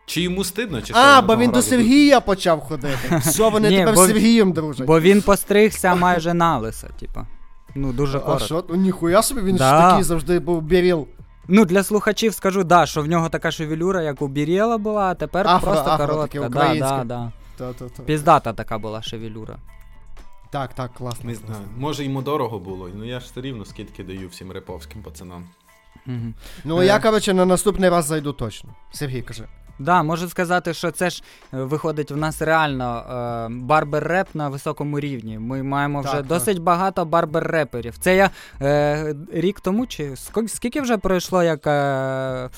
Чи йому стидно, чи що? А, Одного бо він до разу Сергія почав ходити. Все, вони Ні, тепер бо- з Сергієм дружать. Бо він постригся майже на лисо, типа. Ну, дуже А коротко. що? Ну ніхуя собі, він ж Да. такий завжди був біріл. Ну, для слухачів скажу, да, що в нього така шевелюра, як у Бірєла була, а тепер Афро- просто афро коротка. да, українське. да, да. Та-та-та. Піздата така була шевелюра. Так, так, класно. Не знаю. Може йому дорого було, ну я ж все рівно скидки даю всім реповським пацанам. Угу. Ну Е. я, коротше, на наступний раз зайду точно. Сергій каже. Да, можу сказати, що це ж е, виходить в нас реально е, барбер-реп на високому рівні. Ми маємо вже Так, так. досить багато барбер-реперів. Це я е, рік тому, чи скільки вже пройшло, як е,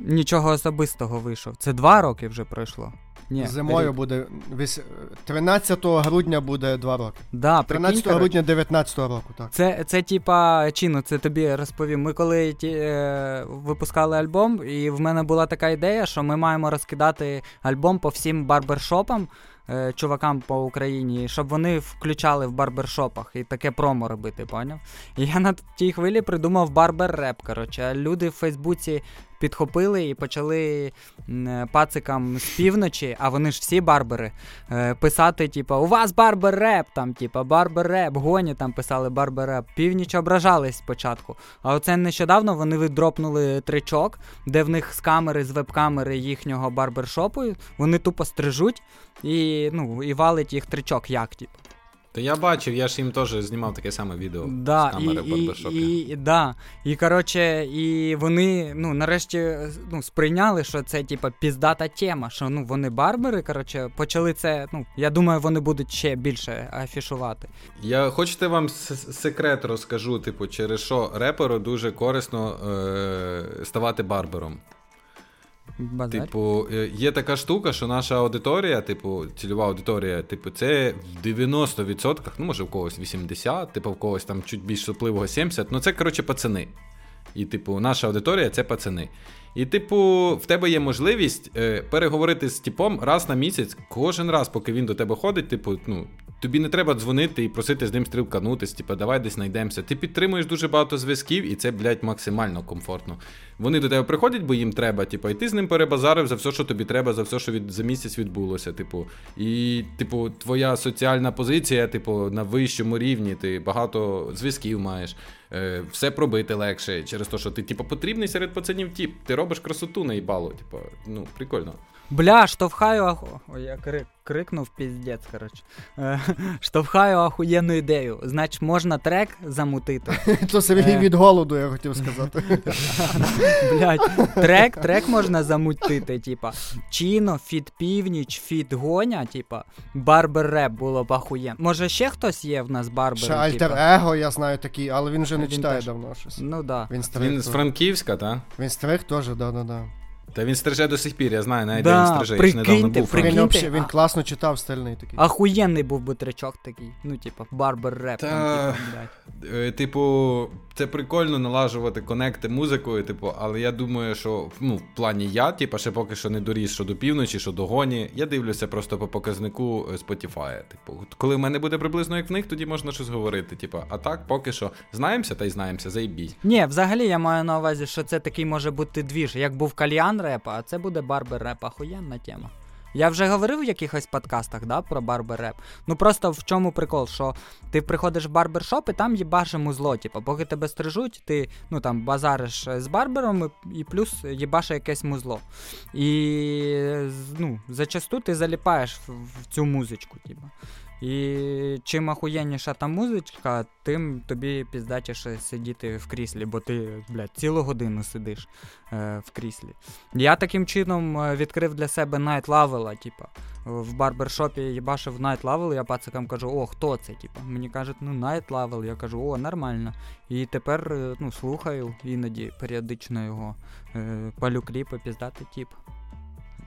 нічого особистого вийшов? Це два роки вже пройшло. Ні, Зимою рік. буде. вісь- 13 грудня буде 2 роки. Да, прикинь, 13 коротше. грудня 19 року, так. Це, це типа, Чіно, це тобі розповім. Ми коли ті, е, випускали альбом, і в мене була така ідея, що ми маємо розкидати альбом по всім барбершопам, е, чувакам по Україні, щоб вони включали в барбершопах і таке промо робити, поняв? І я на тій хвилі придумав барбер-реп. Коротше, люди в Фейсбуці підхопили і почали е, пацикам з півночі, а вони ж всі барбери, е, писати, типу, у вас барбер-реп, там, типу, барбер-реп, гоні там писали барбер-реп. Північ ображались спочатку. А оце нещодавно вони видропнули тричок, де в них з камери, з веб-камери їхнього барбершопу, вони тупо стрижуть і, ну, і валить їх тричок, як, типу. Та я бачив, я ж їм теж знімав таке саме відео Да, з камери і, і, і, да. і коротше, і вони ну, нарешті ну, сприйняли, що це типа піздата тема, що ну, вони барбери, коротше, почали це. Ну, я думаю, вони будуть ще більше афішувати. Я хочете вам секрет розкажу, типу, через що реперу дуже корисно е- ставати барбером. Базар. Типу, е, є така штука, що наша аудиторія, типу, цільова аудиторія, типу, це в 90%, ну може в когось 80%, типу, в когось там чуть більш сопливого 70%, ну це, коротше, пацани. І, типу, наша аудиторія це пацани. І, типу, в тебе є можливість е, переговорити з типом раз на місяць, кожен раз, поки він до тебе ходить, типу, ну, тобі не треба дзвонити і просити з ним стрілканутись, типу, давай десь знайдемося. Ти підтримуєш дуже багато зв'язків, і це, блядь, максимально комфортно. Вони до тебе приходять, бо їм треба, типу, і ти з ним перебазарив за все, що тобі треба, за все, що від, за місяць відбулося. Типу, і, типу, твоя соціальна позиція, типу, на вищому рівні, ти багато зв'язків маєш. Е, все пробити легше через те, що ти, типу, потрібний серед пацанів тіп. Ти робиш красоту на їбалу. Типу, ну, прикольно. Бля, штовхаю аху... Ой, я крик, крикнув піздець, коротше. Е, штовхаю ахуєнну ідею. Значить, можна трек замутити. То Сергій від голоду, я хотів сказати. Блять, трек, трек можна замутити, типа. Чіно, фіт північ, фіт гоня, типа. Барбер реп було б ахуєн. Може ще хтось є в нас барбер? Ще альтер-его, я знаю такий, але він вже не читає давно щось. Ну да. Він з теж. Франківська, та? Він стриг теж, да-да-да. Та він стриже до сих пір, я знаю, навіть де Да, він стриже. Я ж недавно прикиньте, був в Він, Прикиньте, вообще, він а- класно читав, стильний такий. Ахуєнний був би тречок такий. Ну, типа, барбер реп. Та- Там, типа, блядь. Е, Типу, це прикольно налажувати конекти музикою, типу, але я думаю, що ну, в плані я, типу, ще поки що не доріс, що до півночі, що до гоні. Я дивлюся просто по показнику е, Spotify. Типу, от коли в мене буде приблизно як в них, тоді можна щось говорити. Типу, а так, поки що знаємося та й знаємося, заїбіть. Ні, взагалі я маю на увазі, що це такий може бути двіж. Як був кальян реп, а це буде барбер реп. Ахуєнна тема. Я вже говорив в якихось подкастах, да, про барбер-реп. Ну просто в чому прикол, що ти приходиш в барбершоп і там їбаше музло. Типу, поки тебе стрижуть, ти ну там базариш з барбером і, і плюс їбаше якесь музло. І ну, зачасту ти заліпаєш в, в цю музичку. Типу. І чим ахуєнніша та музичка, тим тобі піздатіше сидіти в кріслі, бо ти, блядь, цілу годину сидиш е, в кріслі. Я таким чином е, відкрив для себе Night Level, типа, в барбершопі їбашив Night Level, я пацикам кажу, о, хто це? Типа. Мені кажуть, ну Night Level, я кажу, о, нормально. І тепер е, ну, слухаю іноді періодично його е, палю кліпи, піздати тип.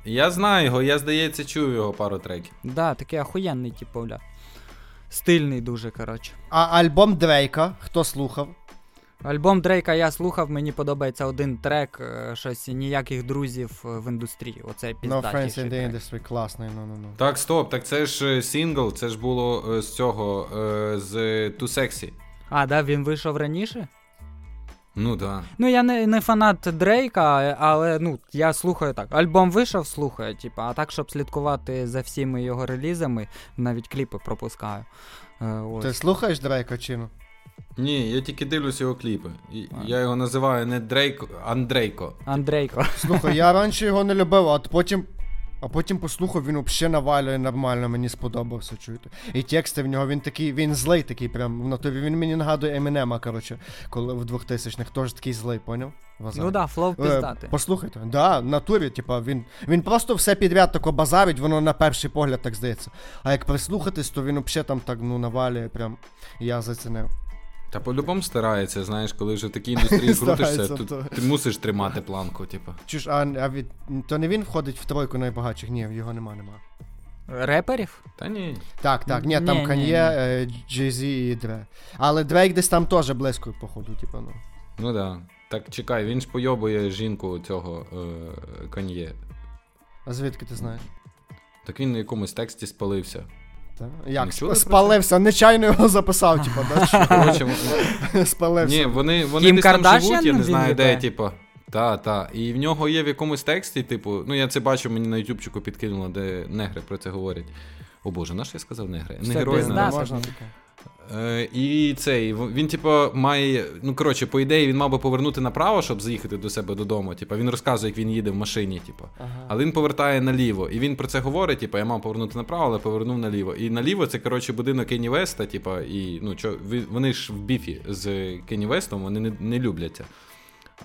Я знаю його, я, здається, чув його пару треків. Да, такий охуєнний, типу, бля. Стильний дуже, коротше. А альбом Дрейка, хто слухав? Альбом Дрейка я слухав, мені подобається один трек, е, щось ніяких друзів е, в індустрії. Оце No Friends in the трек. Industry, класний, ну ну ну. Так, стоп, так це ж е, сингл, це ж було з цього, з Too Sexy. А, да, він вийшов раніше? Ну да. Ну, я не, не фанат Дрейка, але ну, я слухаю так. Альбом вийшов, слухаю, типу, а так, щоб слідкувати за всіми його релізами, навіть кліпи пропускаю. Е, ось. Ти слухаєш Дрейка чи ну? Ні, я тільки дивлюсь його кліпи. А. я його називаю не Дрейко, Андрейко. Андрейко. Слухай, я раніше його не любив, а потім. А потім послухав, він взагалі навалює нормально, мені сподобався, чуєте. І тексти в нього, він такий, він злий такий, прям в натурі. Він мені нагадує Емінема, коротше, коли в 2000-х теж такий злий, поняв? Ну да, flow Е, піздатий. Послухайте, да, в натурі, типа, він, він просто все підряд тако базарить, воно на перший погляд так здається. А як прислухатись, то він взагалі там так ну навалює, прям я зацінив. Та по-любому старається, знаєш, коли вже в такій індустрії крутишся, то то. ти мусиш тримати планку, типу. Чуш, а, а від, то не він входить в тройку найбагатших? Ні, його нема, нема. Реперів? Та ні. Так, так, ні, Ні, там Кан'є, ні. Jay-Z і Дре. Але Дрейк десь там теж близько, походу, типу, ну. Ну да. Так чекай, він ж пойобує жінку цього е, Кан'є. А звідки ти знаєш? Так він на якомусь тексті спалився. Та? Як? чули? Спалився, нечайно його записав, типу, да? Короче, Спалився. ні, вони, вони Кім десь там Кардаш'ян живуть, я не він знаю, де, типу. Та, та. І в нього є в якомусь тексті, типу, ну я це бачу, мені на ютубчику підкинуло, де негри про це говорять. О боже, наш я сказав негри? Не Все, герої Не Да, можна таке. Е, і цей, він, типу, має. Ну, коротше, по ідеї, він мав би повернути направо, щоб заїхати до себе додому. Типу, він розказує, як він їде в машині, типу. Ага. Але він повертає наліво. І він про це говорить, типу, я мав повернути направо, але повернув наліво. І наліво це, коротше, будинок Кенні Веста, типу, і ну, чо, вони ж в біфі з Кенні Вестом, вони не, не любляться.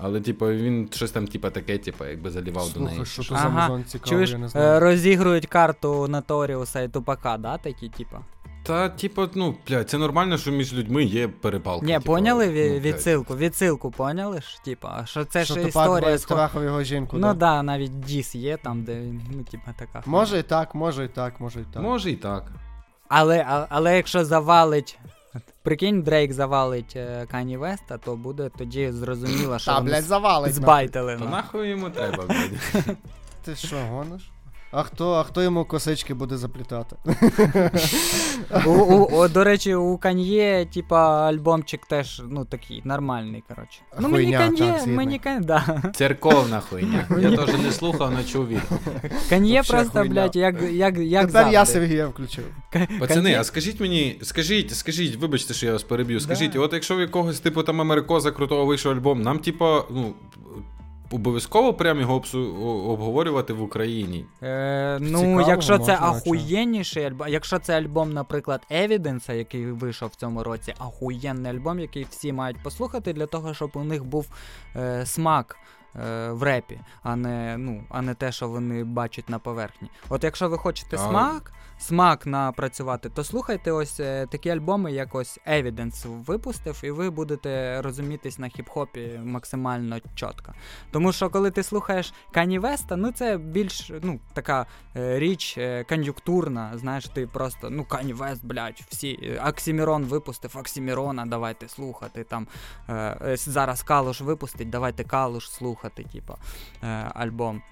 Але, типу, він щось там, типу, таке, типу, якби залівав до неї. Що то Ага, за музон цікавий, Чуєш, я не е, знаю. розігрують карту Наторіуса і Тупака, да, такі, типа? Та, типу, ну, блядь, це нормально, що між людьми є перепалки. Ні, типу, поняли ну, відсилку, відсилку, поняли ж? Типа, що це що ж Тупак історія страхав його жінку, Ну да. да, навіть Діс є там, де він, ну, типа така. Може і так, може і так, може і так. Може і так. Але, а- але якщо завалить. Прикинь, Дрейк завалить Кані Веста, то буде тоді зрозуміло, що Та, блядь, завалить. збайтили. Та ну. нахуй йому треба, блядь. Ти що, гониш? А хто, а хто йому косички буде заплітати? У, у, о, до речі, у Кан'є, типа, альбомчик теж, ну, такий нормальний, коротше. Ну, мені згідний. мені Кан'є, да. Церковна хуйня. Я теж не слухав, але чув від. Кан'є просто, блядь, як, як, як Тепер я. Сергія включив. Пацани, а скажіть мені, скажіть, скажіть, вибачте, що я вас переб'ю. Скажіть, от якщо в якогось типу там Америкоза крутого вийшов альбом, нам, типу, ну. Обов'язково прям його обсу- обговорювати в Україні. Е, ну, Цікаво, якщо це ахуєнніший альбом, якщо це альбом, наприклад, Evidence, який вийшов в цьому році, ахуєнний альбом, який всі мають послухати для того, щоб у них був е, смак. е, В репі, а не ну, а не те, що вони бачать на поверхні. От якщо ви хочете А- смак, смак напрацювати, то слухайте ось е, такі альбоми, як ось Evidence випустив, і ви будете розумітись на хіп-хопі максимально чітко. Тому що коли ти слухаєш Кані Веста, ну це більш ну, така е, річ е, кон'юнктурна. Знаєш, ти просто, ну, Кані Вест, блядь, всі. Оксімірон випустив Оксімірона, давайте слухати. Там зараз Калуш випустить, давайте Калуш слухати, типа, альбом.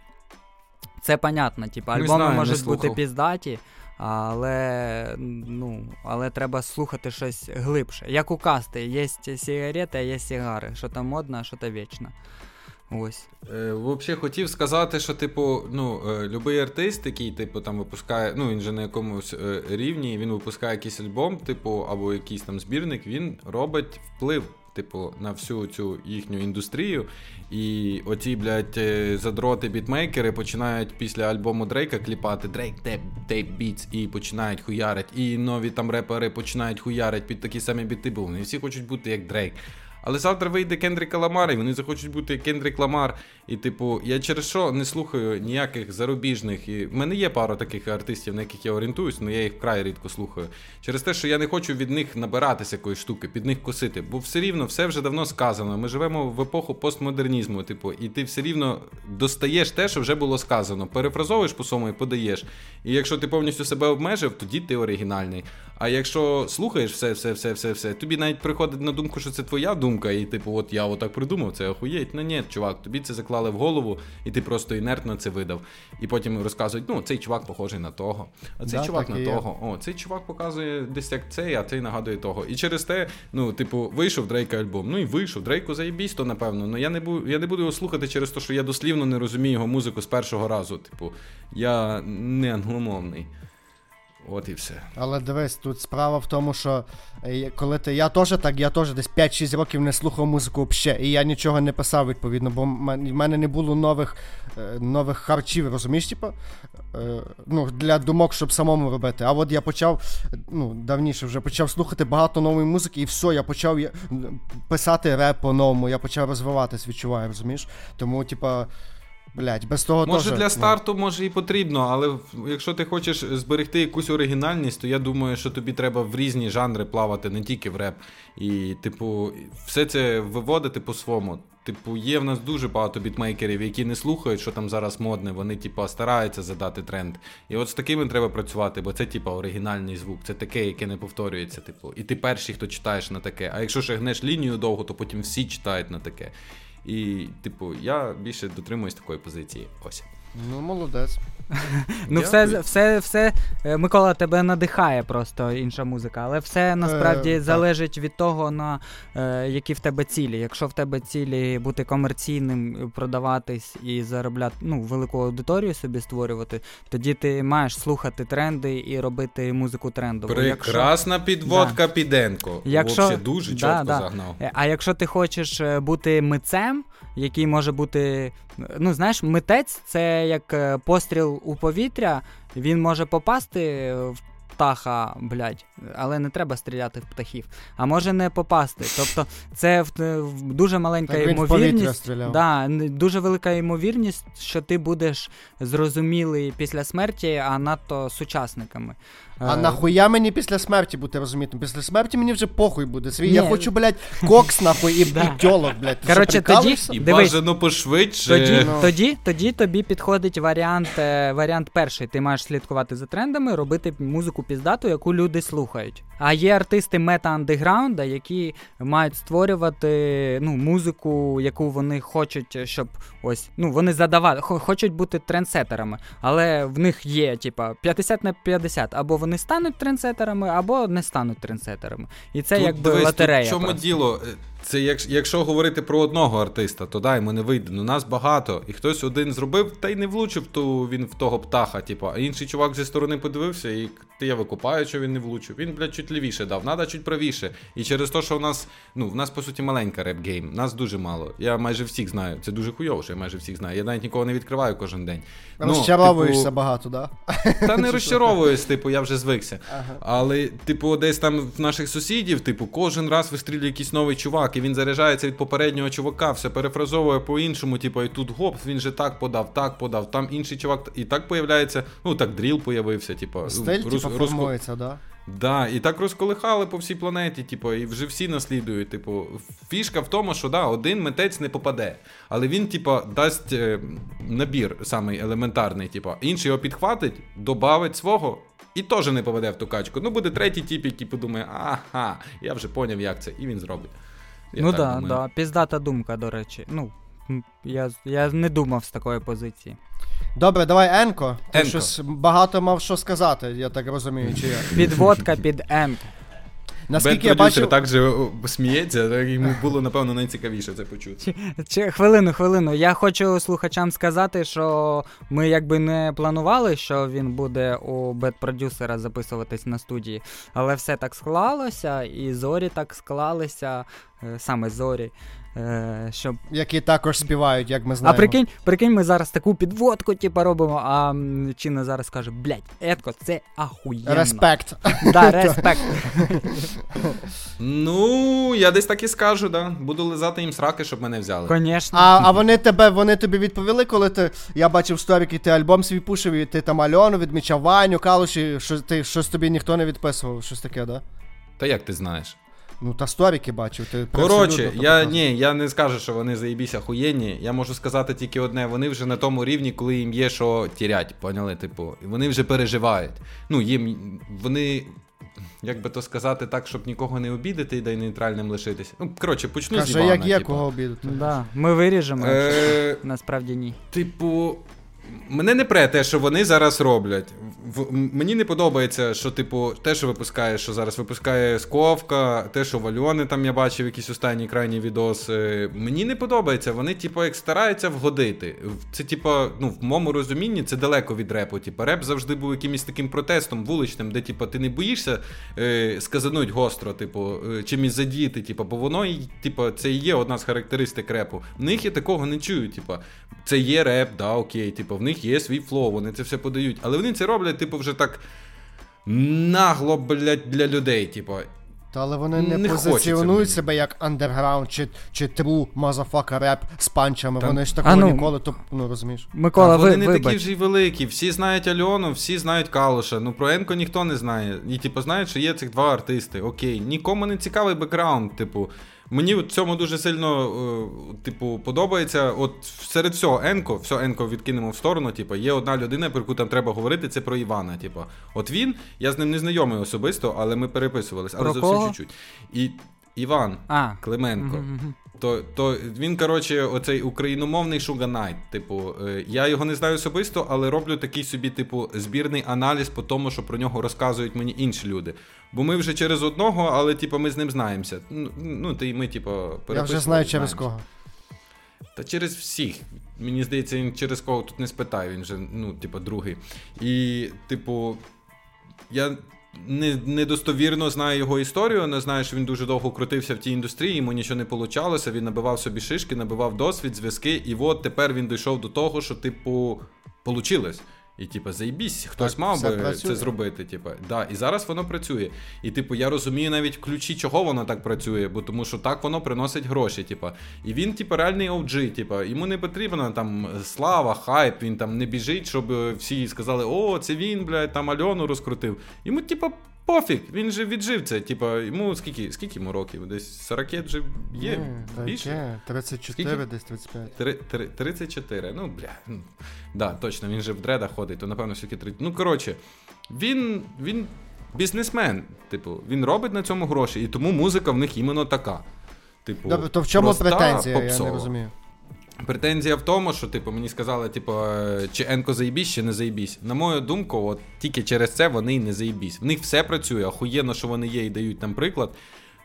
Це понятно, типа, Не альбоми знаю, можуть бути піздаті. Але ну, але треба слухати щось глибше. Як у касти, є сигарети, а є сигари. Що то модно, що то вічно. Ось. Е, Взагалі хотів сказати, що, типу, ну, е, любий артист, який, типу, там випускає, ну, він же на якомусь е, рівні, він випускає якийсь альбом, типу, або якийсь там збірник, він робить вплив. Типу, на всю цю їхню індустрію. І оці, блядь, е, задроти бітмейкери починають після альбому Дрейка кліпати Drake type beats і починають хуярить. І нові там репери починають хуярить під такі самі біти, бо вони всі хочуть бути як Дрейк. Але завтра вийде Кендрік Ламар, і вони захочуть бути Кендрік Ламар. І, типу, я через що не слухаю ніяких зарубіжних. І в мене є пара таких артистів, на яких я орієнтуюсь, але я їх вкрай рідко слухаю. Через те, що я не хочу від них набиратися якоїсь штуки, під них косити. Бо все рівно все вже давно сказано. Ми живемо в епоху постмодернізму, типу, і ти все рівно достаєш те, що вже було сказано. Перефразовуєш по своєму і подаєш. І якщо ти повністю себе обмежив, тоді ти оригінальний. А якщо слухаєш все, все, все, все, все, тобі навіть приходить на думку, що це твоя думка, і типу, от я отак придумав, це охуєть. Ну ні, чувак, тобі це заклали в голову, і ти просто інертно це видав. І потім розказують, ну, цей чувак похожий на того, а цей Да, чувак на є. того. О, цей чувак показує десь як цей, а цей нагадує того. І через те, ну, типу, вийшов Дрейка альбом. Ну і вийшов. Дрейку заєбісь, то напевно. Ну я не бу... я не буду його слухати через те, що я дослівно не розумію його музику з першого разу. Типу, я не англомовний. От і все. Але дивись, тут справа в тому, що е, коли ти. Я теж так, я теж десь 5-6 років не слухав музику взагалі, і я нічого не писав відповідно, бо в мене не було нових, е, нових харчів, розумієш, типу? Е, ну, для думок, щоб самому робити. А от я почав, ну, давніше вже почав слухати багато нової музики, і все, я почав писати реп по-новому, я почав розвиватись, відчуваю, розумієш? Тому, типа. Блять, без того Може теж, для старту може і потрібно, але якщо ти хочеш зберегти якусь оригінальність, то я думаю, що тобі треба в різні жанри плавати, не тільки в реп. І, типу, все це виводити по-своєму. Типу, є в нас дуже багато бітмейкерів, які не слухають, що там зараз модне, вони, типу, стараються задати тренд. І от з такими треба працювати, бо це, типу, оригінальний звук, це таке, яке не повторюється. Типу. І ти перший, хто читаєш на таке. А якщо ще гнеш лінію довго, то потім всі читають на таке. І, типу, я більше дотримуюсь такої позиції. Ось. Ну, молодець. Ну, все, все, все, е, Микола, тебе надихає просто інша музика, але все насправді Е, так. залежить від того, на е, які в тебе цілі. Якщо в тебе цілі бути комерційним, продаватись і заробляти ну, велику аудиторію собі створювати, тоді ти маєш слухати тренди і робити музику трендову. Прекрасна підводка Піденко. Якщо- дуже чітко загнав. А якщо ти хочеш бути митцем, який може бути. Ну, знаєш, митець це як постріл у повітря, він може попасти в птаха, блядь, але не треба стріляти в птахів, а може не попасти. Тобто, це в, в дуже маленька Так ймовірність. Да, дуже велика ймовірність, що ти будеш зрозумілий після смерті, а надто сучасниками. А Е, нахуя мені після смерті бути розумітим? Після смерті мені вже похуй буде. Свій. Я хочу, блядь, кокс нахуй і, тьолок, блядь. Коротше, тоді- І бажано пошвидше. Тоді, Ну. тоді, тоді тобі підходить варіант, е, варіант перший. Ти маєш слідкувати за трендами, робити музику піздату, яку люди слухають. А є артисти мета-андеграунда, які мають створювати ну, музику, яку вони хочуть, щоб ось ну вони задавали, хочуть бути трендсетерами, але в них є, типа, 50 на 50. Або вони стануть трендсетерами, або не стануть трендсетерами. І це Тут, якби дивись, лотерея. Тут в чому просто. діло? Це як, якщо говорити про одного артиста, то дай мене вийде. Ну нас багато. І хтось один зробив, та й не влучив ту він в того птаха. Типу, а інший чувак зі сторони подивився, і ти я викупаю, що він не влучив. Він, блядь, чуть лівіше дав, надо чуть правіше. І через те, що в нас, ну, в нас по суті маленька rap game, нас дуже мало. Я майже всіх знаю. Це дуже хуйово, що я майже всіх знаю. Я навіть нікого не відкриваю кожен день. Ну, Розчаровуєшся типу, багато, да? та не розчаровуюсь, типу, я вже звикся. Але, типу, десь там в наших сусідів, типу, кожен раз вистрілює якийсь новий чувак, і він заряджається від попереднього чувака, все перефразовує по-іншому, типу, і тут гоп, він же так подав, так подав, там інший чувак, і так появляється, ну так дріл появився, типу, Стиль, рус- типу, руско- формується, да? Да, і так розколихали по всій планеті, типу, і вже всі наслідують. Типу, фішка в тому, що да, один митець не попаде, але він, типу, дасть е, набір самий елементарний, типу, інший його підхватить, добавить свого. І теж не попаде в ту качку. Ну, буде третій тип, який подумає, ага, я вже поняв, як це, і він зробить. Я ну так да, думаю. да, піздата думка, до речі. Ну, я, я не думав з такої позиції. Добре, давай Енко. Ти Енко. щось багато мав що сказати, я так розумію, чи як. Підводка під М. Наскільки я Бенд-продюсер бачив, так же сміється, йому було, напевно, найцікавіше це почути. Чи, хвилину, хвилину. Я хочу слухачам сказати, що ми якби не планували, що він буде у бет-продюсера записуватись на студії, але все так склалося, і зорі так склалися, е, саме зорі. Е, Щоб... які також співають, як ми А знаємо. прикинь, прикинь, ми зараз таку підводку, типу, робимо, а Чіна зараз каже, блядь, Едко, це ахуєнно. Респект. Да, респект. Ну, я десь так і скажу, да. Буду лизати їм сраки, щоб мене взяли. Конечно. А, а вони тебе, вони тобі відповіли, коли ти. Я бачив сторіки, ти альбом свій пушив, і ти там Альону відмічав Ваню, Калуші, що ти щось тобі ніхто не відписував, щось таке, да? Та як ти знаєш? Ну та сторіки бачив. Ти Коротше, я ні, я не скажу, що вони заєбісь охуєнні. Я можу сказати тільки одне: вони вже на тому рівні, коли їм є що тірять, поняли? Типу, і вони вже переживають. Ну, їм вони. Як би то сказати так, щоб нікого не обідати і да й нейтральним лишитися. Ну, коротше, почну з Каже, Івана. як є типу. кого обідати. Да, ми виріжемо. Е, Насправді ні. Типу, мене не пре те, що вони зараз роблять. В, мені не подобається, що, типу, те, що випускає, що зараз випускає Сковка, те, що в Альони там я бачив якісь останні крайні відоси. Мені не подобається. Вони, типу, як стараються вгодити. Це, типу, ну, в моєму розумінні це далеко від репу. Типу, реп завжди був якимось таким протестом вуличним, де, типу, ти не боїшся е, сказануть гостро, типу, е, чимось задіяти, типу, бо воно, типу, це і є одна з характеристик репу. В них я такого не чую. Типу, це є реп, да, окей, типу, в них є свій flow, вони це все подають. Але вони це роблять, типу, вже так нагло, блядь, для людей, типу. Та але вони не, Не позиціонують себе як андерграунд чи, чи true motherfucker реп з панчами. Та- Вони ж такого ну, ніколи, то, ну розумієш. Микола, А вони ви, не вибач. такі вже й великі. Всі знають Альону, всі знають Калуша. Ну про Енко ніхто не знає. І типу знають, що є цих два артисти. Окей, нікому не цікавий бекграунд. Типу, мені в цьому дуже сильно, е, типу, подобається. От серед всього Енко, все Енко відкинемо в сторону. Типу, є одна людина, про яку там треба говорити, це про Івана. Типу, от він, я з ним не знайомий особисто, але ми переписувалися, але зовсім чуть-чуть. І Іван А, Клименко. мгм. То, то він, коротше, оцей україномовний Шуганайт. Типу, е, я його не знаю особисто, але роблю такий собі, типу, збірний аналіз по тому, що про нього розказують мені інші люди. Бо ми вже через одного, але типу, ми з ним знаємося. Ну, Ну, й ми, типу, Я вже знаю через кого. Та через всіх. Мені здається, він через кого тут не спитає, він же, ну, типу, другий. І, типу, я не, недостовірно знаю його історію, але знаю, що він дуже довго крутився в тій індустрії, йому нічого не получалося, він набивав собі шишки, набивав досвід, зв'язки, і от тепер він дійшов до того, що, типу, получилось. І, типу, заїбісь, хтось Так, мав би працює. це зробити. Типу. Да, і зараз воно працює. І, типу, я розумію навіть ключі, чого воно так працює, бо тому що так воно приносить гроші. Типу. І він, типу, реальний OG, типу, йому не потрібна там слава, хайп, він там не біжить, щоб всі сказали, о, це він, блядь, там Альону розкрутив. Йому, типу, пофіг, він же віджив це. Типу, йому скільки, скільки йому років? Десь 40 вже є Ні, більше. яке? 34, Скільки? десь 35. Три- три- 34. Ну, бля. ну, Да, точно, він же в дредах ходить, то напевно все-таки 30. Ну, коротше, він, він бізнесмен. Типу, він робить на цьому гроші, і тому музика в них іменно така. Типу, Добре, то в чому проста, претензія, я не розумію. Претензія в тому, що типу, мені сказали, типу, е, чи Енко заїбісь, чи не заїбісь. На мою думку, от тільки через це вони й не заїбісь. В них все працює, охуєнно, що вони є і дають нам приклад.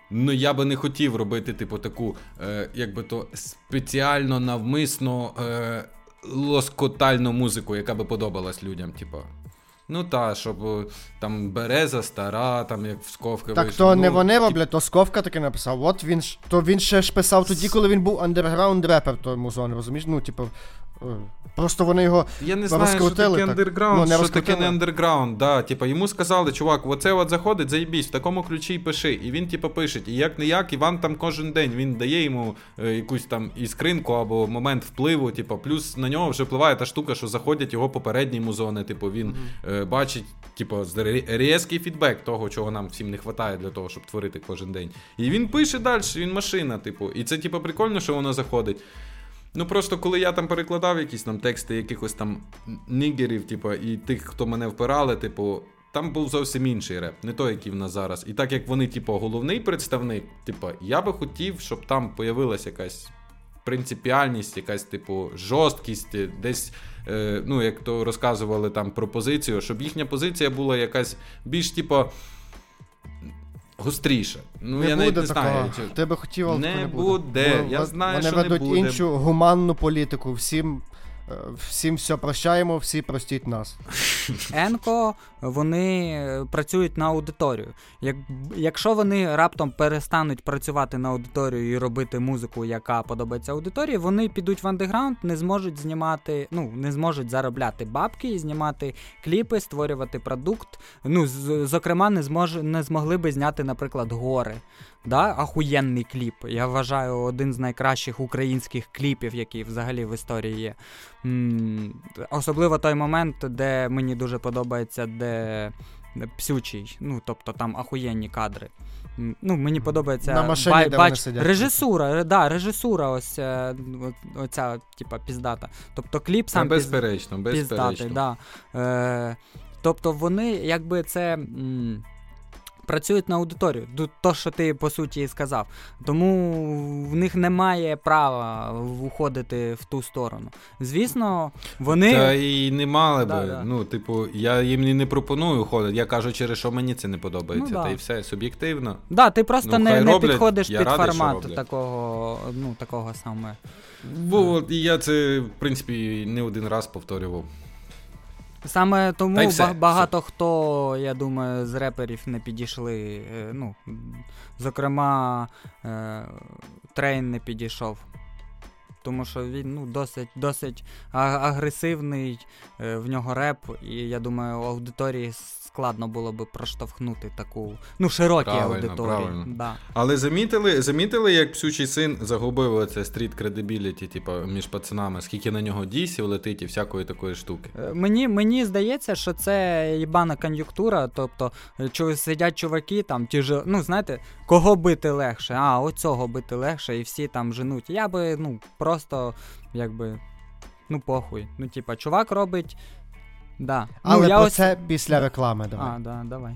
Ну я би не хотів робити, типу, таку, е, як то спеціально навмисно е, лоскотальну музику, яка би подобалась людям. Типу. Ну та, щоб е, там береза стара, там як в сковки Так вийшло. то ну, не вони тип- роблять, то Сковка таки написав. От він ж то він ще ж писав тоді, коли він був андерграунд репер, тому музон, розумієш? Ну, типу, просто вони його. Я не знаю, що таке так. андерграунд, Ну, що таке не андерграунд. Да, типа, йому сказали, чувак, оце от заходить, заїбісь, в такому ключі й пиши. І він, типу, пише. І як не як, Іван там кожен день він дає йому е, якусь там іскринку або момент впливу. Типу, плюс на нього вже впливає та штука, що заходять його попередні музони. Типу, він е, бачить, типу, різкий фідбек того, чого нам всім не вистачає для того, щоб творити кожен день. І він пише далі, він машина, типу. І це, типу, прикольно, що воно заходить. Ну просто коли я там перекладав якісь там тексти якихось там нігерів, типу, і тих, хто мене впирали, типу, там був зовсім інший реп, не той, який в нас зараз. І так як вони, типу, головний представник, типу, я би хотів, щоб там появилася якась принципіальність, якась, типу, жорсткість, десь, е, ну, як то розказували там про позицію, щоб їхня позиція була якась більш, типу. Гостріше. Ну, не я буде не знаю. чи- Тебе хотів, але Не не буде. буде. Я знаю, вони що не ведуть буде. іншу гуманну політику. Всім, всім все прощаємо, всі простіть нас. Енко вони е, працюють на аудиторію. Як, якщо вони раптом перестануть працювати на аудиторію і робити музику, яка подобається аудиторії, вони підуть в андеграунд, не зможуть знімати, ну не зможуть заробляти бабки і знімати кліпи, створювати продукт. Ну, з- зокрема, не змож, не змогли би зняти, наприклад, гори. Да? Ахуєнний кліп. Я вважаю один з найкращих українських кліпів, які взагалі в історії є. М, Особливо той момент, де мені дуже подобається, де псючий. Ну, тобто там ахуєнні кадри. М, Ну, мені подобається На машині, де вони сидять. режисура, да, режисура, ось е, оця, типа, піздата. Тобто кліп сам піз- безперечно, безперечно. піздатий, да. Е, тобто вони, якби це. М- Працюють на аудиторію, то, що ти по суті і сказав. Тому в них немає права уходити в ту сторону. Звісно, вони. Та і не мали би. Да, да. Ну, типу, я їм не пропоную ходити. Я кажу, через що мені це не подобається. Ну, да. Та й все, суб'єктивно. Да, ти просто Ну, не, не роблять, підходиш я під радий, формат такого, ну, такого саме. Бо я це, в принципі, не один раз повторював. Саме тому Та багато все, хто, я думаю, з реперів не підійшли. е, Ну, зокрема, е, Трейн не підійшов. Тому що він ну, досить, досить агресивний, е, в нього реп, і я думаю, аудиторії складно було би проштовхнути таку. Ну, широкі аудиторії. Да. Але замітили, замітили, як псючий син загубив оце стріт кредибіліті, типу, між пацанами, скільки на нього дійсів летить і всякої такої штуки. Е, Мені, мені здається, що це їбана кон'юнктура, тобто е, сидять чуваки, там ті ж, ну знаєте, кого бити легше, а оцього бити легше, і всі там женуть. Я би, ну, просто якби. Ну, похуй. Ну, типа, чувак робить. Да. Але ну, я про ось... це після реклами. Давай. А, да, давай.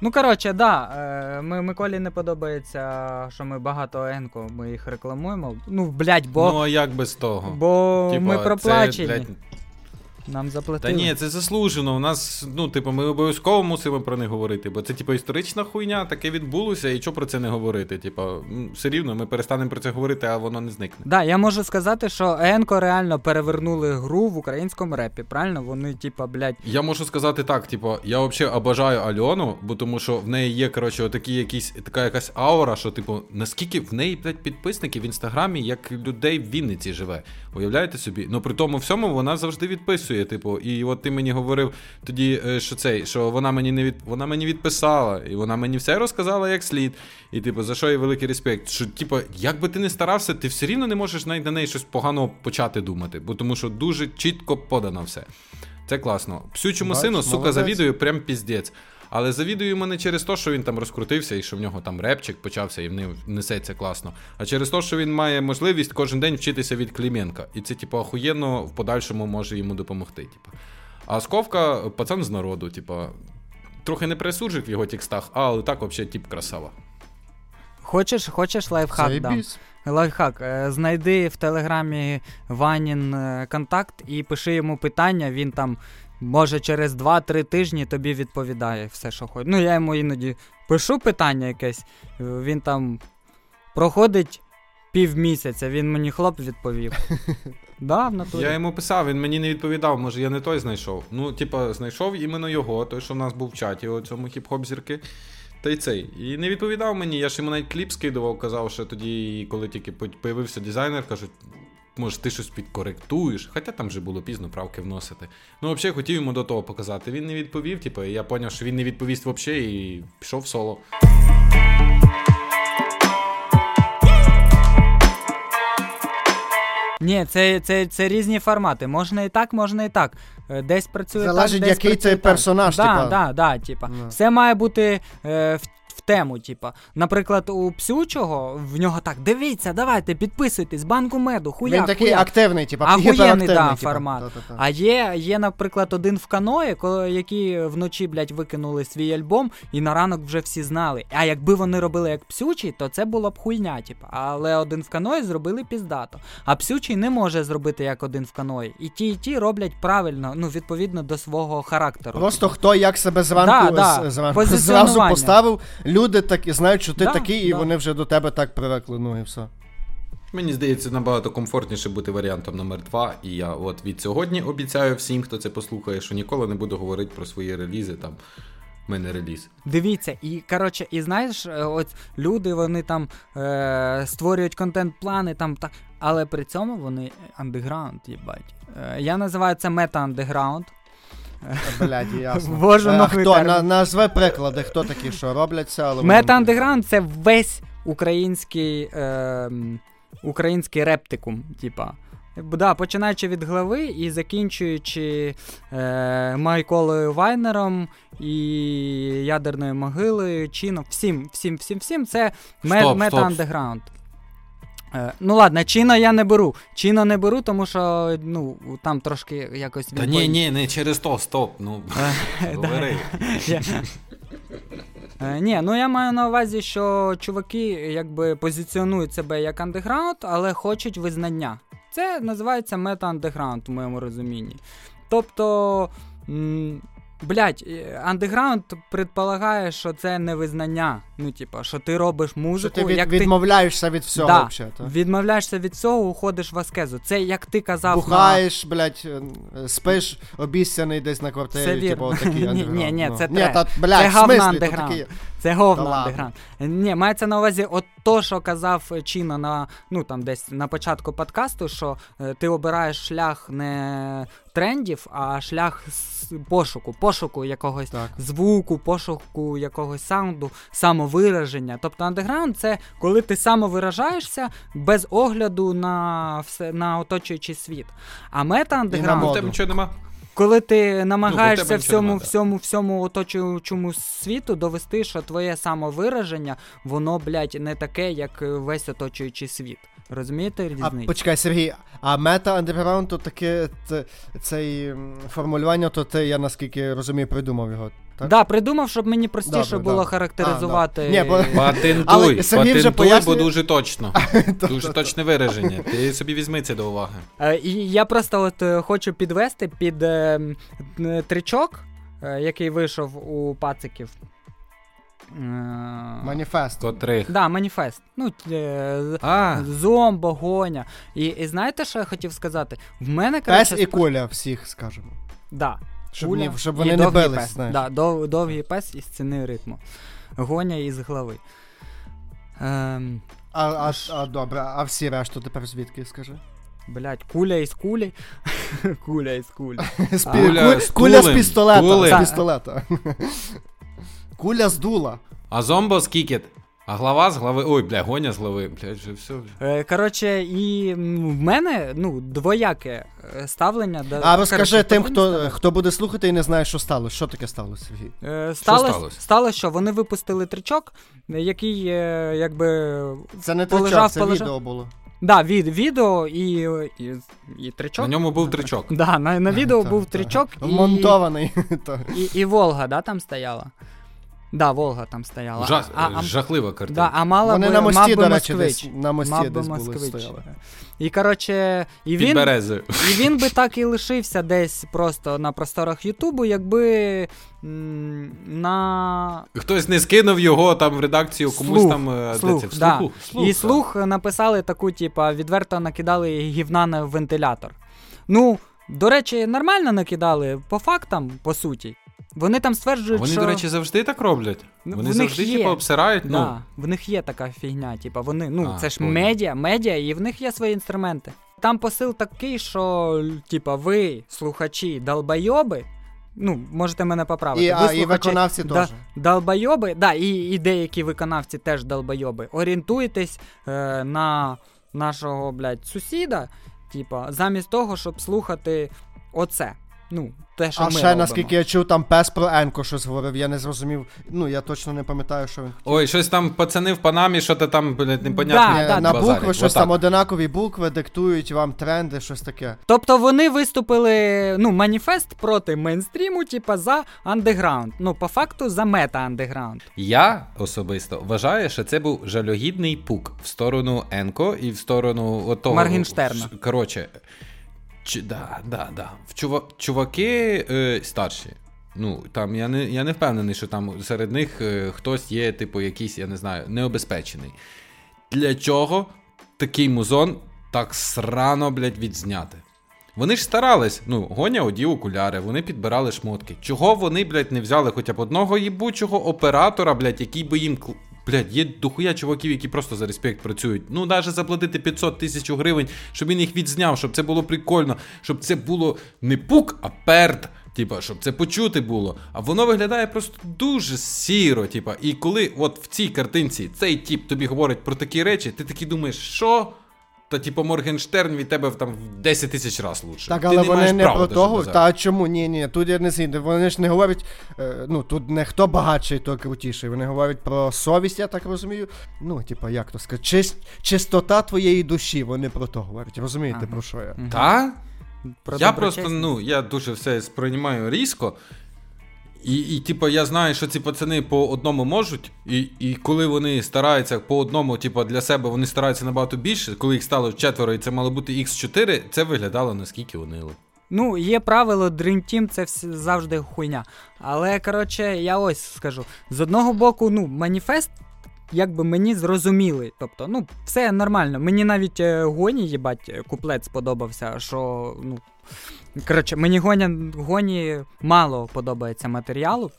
Ну, коротше, да. Е, ми, Миколі не подобається, що ми багато енко, ми їх рекламуємо. Ну, блядь, бо, Ну а як без того? бо Типа, ми це, блядь, Нам Та ні, це заслужено. У нас, ну, типу, ми обов'язково мусимо про них говорити, бо це, типу, історична хуйня, таке відбулося, і що про це не говорити? Типу, все рівно ми перестанемо про це говорити, а воно не зникне. Да, я можу сказати, що Енко реально перевернули гру в українському репі. Правильно? Вони, типа, блядь, Я можу сказати так: типу, я взагалі обожаю Альону, бо тому що в неї є, коротше, отакі якісь, така якась аура, що, типу, наскільки в неї блядь, підписників в інстаграмі, як людей в Вінниці живе. Уявляєте собі? Ну при тому всьому вона завжди відписує. Типу, і от ти мені говорив тоді, е, що цей, що вона мені не від вона мені відписала, і вона мені все розказала як слід. І, типу, за що їй великий респект. Що, типу, як би ти не старався, ти все рівно не можеш навіть на неї щось поганого почати думати, бо тому що дуже чітко подано все. Це класно. Псючому Бач, сину, сука, молодець. завідую прям піздець. Але завідую йому не через те, що він там розкрутився і що в нього там репчик почався і в ним несеться класно. А через те, що він має можливість кожен день вчитися від Кліменка. І це, типу, охуєнно в подальшому може йому допомогти. Типу. А Сковка пацан з народу, типу, трохи не присуджик в його текстах, але так взагалі тип красава. хочеш, хочеш лайфхак дам. Лайфхак. Е, Знайди в телеграмі Ванін е, контакт і пиши йому питання, він там. Може, через 2-3 тижні тобі відповідає все, що хоче. Ну, я йому іноді пишу питання якесь, е, він там проходить півмісяця, він мені хлоп відповів. Да, в натурі. Я йому писав, він мені не відповідав, може я не той знайшов. Ну, типа, знайшов іменно його, той, що в нас був в чаті, у цьому хіп-хоп зірки. Та й цей. І не відповідав мені. Я ж йому навіть кліп скидував, казав, що тоді, коли тільки появився дизайнер, кажуть, може, ти щось підкоректуєш. Хоча там вже було пізно правки вносити. Ну, взагалі хотів йому до того показати. Він не відповів, типу, і я зрозумів, що він не відповість взагалі і пішов в соло. Ні, це, це, це різні формати. Можна і так, можна і так. Е, Десь працює Залежить, так, десь який працює цей так. персонаж, Да, типа. да, да, типа. Ну. Все має бути е, в тему. Типа, наприклад, у псючого в нього так: дивіться, давайте, підписуйтесь, банку меду, хуяк, Він такий хуяк. активний, типу, Ахуєнний, да, типу. формат. Та-та-та. А є, є, наприклад, один в каної, які вночі, блядь, викинули свій альбом, і на ранок вже всі знали. А якби вони робили як псючий, то це була б хуйня, типу. Але один в каної зробили піздато. А псючий не може зробити як один в каної. І ті, і ті роблять правильно, ну, відповідно до свого характеру. Просто хто як себе зранку, Да, да. зранку зразу поставив, люди так знають, що ти Да, такий, і да. вони вже до тебе так привикли. Ну і все. Мені здається, набагато комфортніше бути варіантом номер два. І я от від сьогодні обіцяю всім, хто це послухає, що ніколи не буду говорити про свої релізи. Там в мене реліз. Дивіться, і коротше, і знаєш, е, от люди вони там е, створюють контент-плани, там так, але при цьому вони андеграунд, їбать. Е, я називаю це мета-андеграунд. Блядь, ясно. Боже, Е, новий хто? термін. На, назви приклади, хто такі, що роблять це, але вони- Мета андеграунд це весь український, е, український рептикум, типа. Да, починаючи від глави і закінчуючи е, Майколою Вайнером і ядерною могилою, чином, всім, всім, всім, всім, це ме- Стоп, мета стоп. андеграунд. Е, ну ладно, Чіно я не беру. Чіно не беру, тому що ну, там трошки якось Та він ні, ні, не через то, стоп. Ну говори. Я- Е, Ні, ну я маю на увазі, що чуваки якби позиціонують себе як андеграунд, але хочуть визнання. Це називається мета-андеграунд у моєму розумінні. Тобто, м, блядь, е, андеграунд предполагає, що це не визнання. Ну, типа, що ти робиш Що музику, ти від, як відмовляєшся від всього Да. взагалі. та? відмовляєшся від цього, уходиш в аскезу. Це як ти казав. Бухаєш, на... блять, спиш обіцяний десь на квартирі, типу, отакий андеграунд. ні, ні, ні, це ну. та, це в говна андеграунд. Це говно андеграунд. Ні, мається на увазі, от то, що казав Чіно на ну там десь на початку подкасту, що е, ти обираєш шлях не трендів, а шлях с- пошуку, пошуку якогось Так. звуку, пошуку якогось саунду, самовираження. Тобто андеграунд це коли ти самовиражаєшся без огляду на все на оточуючий світ. А мета І на андеграунд моду. нема. Коли ти Ну, намагаєшся ну, всьому, нема, да. всьому, всьому оточуючому світу довести, що твоє самовираження, воно, блядь, не таке, як е, весь оточуючий світ. Розумієте А різницю? почекай, Сергій, а мета андерграунд, то таке це, цей формулювання, то ти, я наскільки розумію, придумав його. Так? Да, придумав, щоб мені простіше Добре, було добре. характеризувати. А, да. Ні, бо- Патентуй, Але Сергій вже патентуй, бо дуже точно. Дуже точне вираження. Ти собі візьми це до уваги. Е, І я просто от е, хочу підвести під е, м, е, тричок, е, який вийшов у пациків. Е, Маніфест. Котрих. Да, маніфест. Ну, е, А, Зомбо, гоня. І, і знаєте, що я хотів сказати? В мене Пес коротше, і куля всіх, скажемо. Да. Щоб, Куля ні, щоб і вони не довгий бились, пес. знаєш. Да, дов, довгий пес із ціни ритму. Гоня із голови. Ем, А, а, а добре, а всі решту тепер звідки, скажи? блять, куля із кулі. куля із кулі. З пі- Куля ку- з куля з пістолета. Тулем. З пістолета. Куля з дула. а зомбо з кікет. А глава з глави. Ой, бля, гоня з глави. Блядь, вже все. Е, Коротше, і в мене ну, двояке е, ставлення. до- А розкажи коротше, тим, хто, хто буде слухати і не знає, що сталося. Що таке сталося, Сергій? Е, Сталося, сталося? сталося, що вони випустили тричок, який е, якби Це не Полежав, тричок, це полежав. відео було. Да, від, відео і, і, і тричок. На ньому був тричок. Да, на, на відео був тричок і, Вмонтований. І, і Волга, да, там стояла. Да, Волга там стояла. Жах, а, а, жахлива да, картина. а мала Вони би, на мості, мав би до речі, москвич. десь на мості Мав десь були москвич. стояли. І коротше, і Під він, березою. і він би так і лишився десь просто на просторах Ютубу, якби м, на Хтось не скинув його там в редакцію, комусь Слух, там е, слух, це, в да. слуху. і так. слух написали таку, типа, відверто накидали гівна на вентилятор. Ну, до речі, нормально накидали по фактам, по суті. Вони там стверджують, Вони, що... до речі, завжди так роблять. Ну, Вони в них завжди, є. типу, обсирають. Ну, в них є така фігня, типа, вони, ну, А, це ж понял. медіа, медіа, і в них є свої інструменти. Там посил такий, що, типа, ви, слухачі, долбойоби, ну, можете мене поправити. І, ви, а, і виконавці да, теж. Долбойоби, да, і, і деякі виконавці теж долбойоби. Орієнтуйтесь е, на нашого, блядь, сусіда, типа, замість того, щоб слухати оце. Ну, те, що А ми ще, робимо. наскільки я чув, там пес про Енко щось говорив, я не зрозумів. Ну, я точно не пам'ятаю, що він. Ой, щось там пацани в Панамі, що то там, блядь, непонятно. Да, да, на букви щось Отак. там одинакові букви, диктують вам тренди, щось таке. Тобто вони виступили, ну, маніфест проти мейнстріму, типа за андеграунд. Ну, по факту за мета андеграунд. Я особисто вважаю, що це був жалюгідний пук в сторону Енко і в сторону отого. Моргенштерна. Коротше, ч, да, да, да. В чува, чуваки е, старші. Ну, там я не, я не впевнений, що там серед них е, хтось є, типу, якийсь, я не знаю, необезпечений. Для чого такий музон так срано, блядь, відзняти? Вони ж старались, ну, Гоня одів окуляри, вони підбирали шмотки. Чого вони, блядь, не взяли хоча б одного їбучого оператора, блядь, який би їм. Блядь, є дохуя чуваків, які просто за респект працюють. Ну, навіть заплатити 500 тисяч гривень, щоб він їх відзняв, щоб це було прикольно, щоб це було не пук, а перт. Типа, щоб це почути було. А воно виглядає просто дуже сіро. Типа, і коли от в цій картинці цей тіп тобі говорить про такі речі, ти такий думаєш, що? Та типу Моргенштерн від тебе там в 10 тисяч раз лучше. Так, Ти але не вони маєш не права про того. Та чому? Ні, ні, тут я не згідний. Вони ж не говорять, е, ну тут не хто багатший, то крутіший. Вони говорять про совість, я так розумію. Ну, типа, як то сказати, чист, чистота твоєї душі, вони про то говорять. Розумієте, Ага. про що я? Та? Про я доброчесність. просто, ну, я дуже все сприймаю різко. І, і типу, я знаю, що ці пацани по одному можуть, і, і коли вони стараються по одному, типу, для себе вони стараються набагато більше, коли їх стало четверо, і це мало бути X4, це виглядало наскільки унило. Ну, є правило Dream Team, це вс- завжди хуйня. Але, коротше, я ось скажу: з одного боку, ну, маніфест. Якби мені зрозуміли, тобто, ну, все нормально. Мені навіть е, гоні, їбать, куплет сподобався, що, ну. Коротше, мені гоні, гоні мало подобається матеріалу.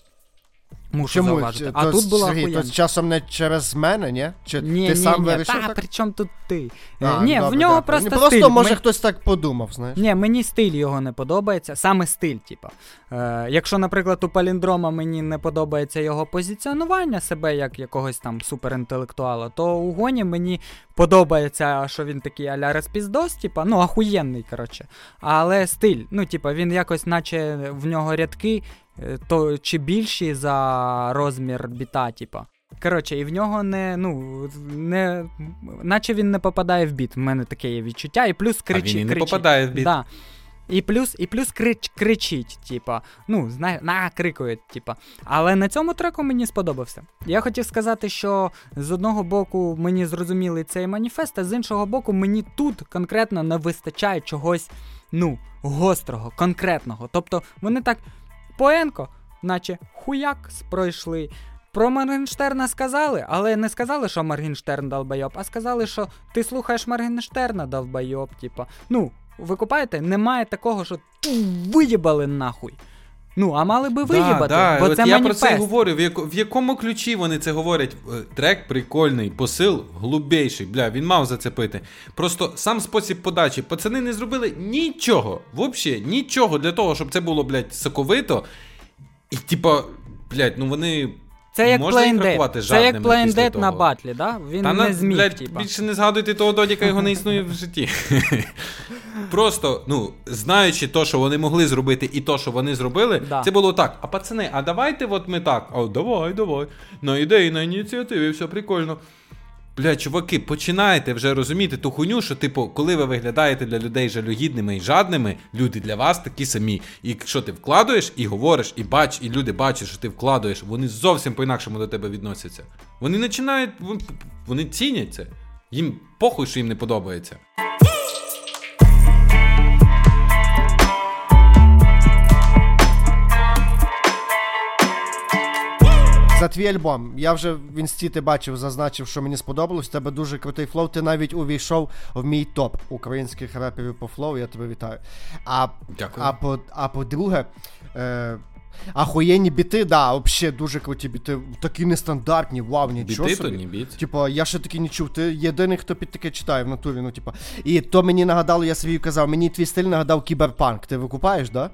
Мушу Чому? зауважити. А то, тут була Сергій, то часом не через мене, ні? Чи Ні, ти ні, сам ні, вирішив та, так? при чому тут ти? А, Е, ні, добре, в нього дякую. просто просто стиль. може Ми- хтось так подумав, знаєш. Ні, мені стиль його не подобається, саме стиль, типа. Е, якщо, наприклад, у Паліндрома мені не подобається його позиціонування себе як якогось там суперінтелектуала, то у Гоні мені подобається, що він такий аля розпіздос, типа, ну, ахуєнний, коротше. Але стиль, ну, типа, він якось, наче в нього рядки, то чи більші за розмір біта, типа. Коротше, і в нього не, ну, не, наче він не попадає в біт. В мене таке є відчуття, і плюс кричить. а він і не кричить. попадає в біт. Да. І плюс, і плюс крич, кричить, типа, ну, знає, накрикують, типа. Але на цьому треку мені сподобався. Я хотів сказати, що з одного боку мені зрозумілий цей маніфест, а з іншого боку, мені тут конкретно не вистачає чогось, ну, гострого, конкретного. Тобто вони так поенко, наче хуяк пройшли. Про Моргенштерна сказали, але не сказали, що Моргенштерн долбайоб, а сказали, що ти слухаєш Моргенштерна долбайоб, типа. Ну, ви купаєте, немає такого, що «Ту, виїбали нахуй. Ну, а мали би виїбати, да, бо от це я маніфест. про це говорю. В, яко, в якому ключі вони це говорять? Е, Трек прикольний, посил глубейший. Бля, він мав зацепити. Просто сам спосіб подачі. Пацани не зробили нічого. Взагалі, нічого для того, щоб це було, блядь, соковито. І типа, блядь, ну вони. Це як Можна їх Plain рахувати Dead. Це як Plain Dead на батлі, да? Він Та не на, зміг, блядь, типа. більше не згадуйте того додіка, його не існує в житті. Просто, ну, знаючи то, що вони могли зробити, і то, що вони зробили, Да. це було так. А пацани, а давайте от ми так. А давай, давай. На ідеї, на ініціативі, все прикольно. Бля, чуваки, починаєте вже розуміти ту хуйню, що, типу, коли ви виглядаєте для людей жалюгідними і жадними, люди для вас такі самі. І якщо ти вкладуєш і говориш, і бач, і люди бачать, що ти вкладуєш, вони зовсім по-інакшому до тебе відносяться. Вони починають, вон- вони цінять це. Їм похуй, що їм не подобається. За твій альбом. Я вже в інсті ти бачив, зазначив, що мені сподобалось. У тебе дуже крутий flow. Ти навіть увійшов в мій топ українських реперів по flow. Я тебе вітаю. А, Дякую. а, по, а по-друге, е, ахуєнні біти, да, взагалі дуже круті біти. Такі нестандартні, вау, нічого Біти то не біт. Типа, я ще таки не чув. Ти єдиний, хто під таке читає в натурі. Ну, типа. І то мені нагадало, я собі казав, мені твій стиль нагадав кіберпанк. Ти викупаєш, да?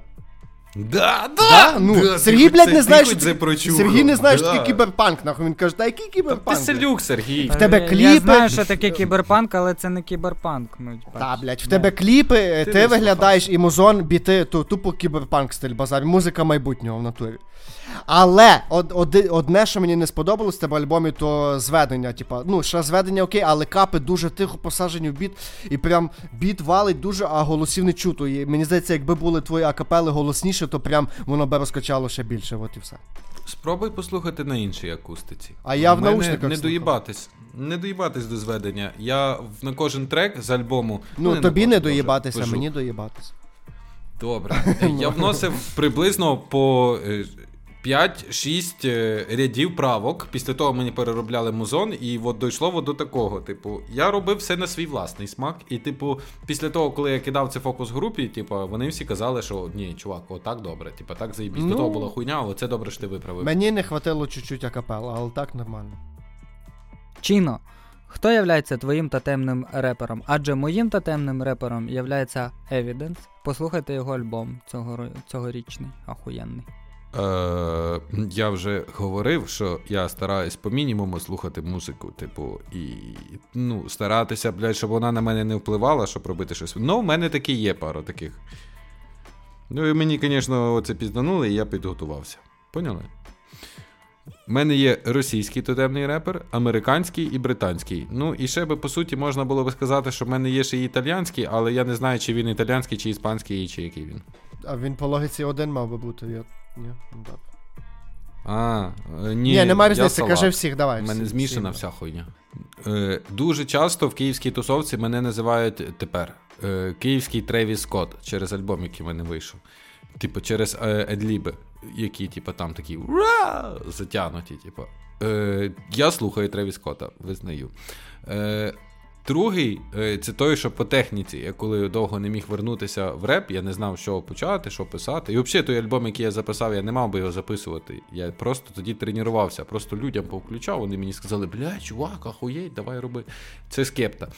Да, Да? Ну, да, Сергій, ти блядь, не знає, що це прочухав. Сергій не знає, що таке кіберпанк, нахуй. Він каже, та який Та кіберпанк? Ти селюк, Сергій. В тебе Я кліпи. знаю, що таке кіберпанк, але це не кіберпанк. Ну. Та, блядь, в тебе кліпи, е, Ти ти, виглядаєш і музон, біти, то тупо кіберпанк стиль базар, музика майбутнього в натурі. Але од, оди- одне, що мені не сподобалось в тебе альбомі, то зведення. Типа, ну, ще зведення окей, але капи дуже тихо посаджені в біт, і прям біт валить дуже, а голосів не чуто. І мені здається, якби були твої акапели голосніше, то прям воно би розкачало ще більше, от і все. Спробуй послухати на іншій акустиці. А я в наушниках Не доїбатись. Не доїбатись до зведення. Я на кожен трек з альбому. Ну, на тобі не доїбатися, пишу. мені доїбатися. Добре. Я вносив приблизно по е, 5-6 е, рядів правок. Після того мені переробляли музон, і от дійшло до такого. Типу, я робив все на свій власний смак. І, типу, після того, коли я кидав це фокус групі, типу, вони всі казали, що ні, чувак, отак добре. Типу, так заїбісь. Ну. До того була хуйня, але це добре, що ти виправив. Мені не хватило чуть-чуть акапел, але так нормально. Чіно, хто являється твоїм тотемним репером? Адже моїм тотемним репером являється Evidence. Послухайте його альбом цього, цьогорічний, ахуєнний. Е, я вже говорив, що я стараюсь по мінімуму слухати музику, типу, і ну, старатися, блядь, щоб вона на мене не впливала, щоб робити щось. Ну, в мене такі є пару таких. Ну, і мені, звісно, оце пізнанули, і я підготувався. Поняли? У мене є російський тотемний репер, американський і британський. Ну, і ще би, по суті, можна було би сказати, що в мене є ще і італіянський, але я не знаю, чи він італіянський, чи іспанський, чи який він. А він по логіці один мав би бути. Я... Ні, ну так. А, е, ні, Ні, немає різниці, кажи всіх, давай. У мене всіх, змішана всіх. вся хуйня. Е, дуже часто в київській тусовці мене називають тепер е, Київський Тревіс Скотт через альбом, який в мене вийшов. Типу, через е, едліби, які, типу, там такі «Ура!» затягнуті. Типу. Е, я слухаю Тревіс Скотта, визнаю. Е, Другий е, це той, що по техніці. Я коли довго не міг вернутися в реп, я не знав, що почати, що писати. І взагалі той альбом, який я записав, я не мав би його записувати. Я просто тоді тренувався. Просто людям повключав, вони мені сказали, бля, чувак, ахуєть, давай роби. Це скепта.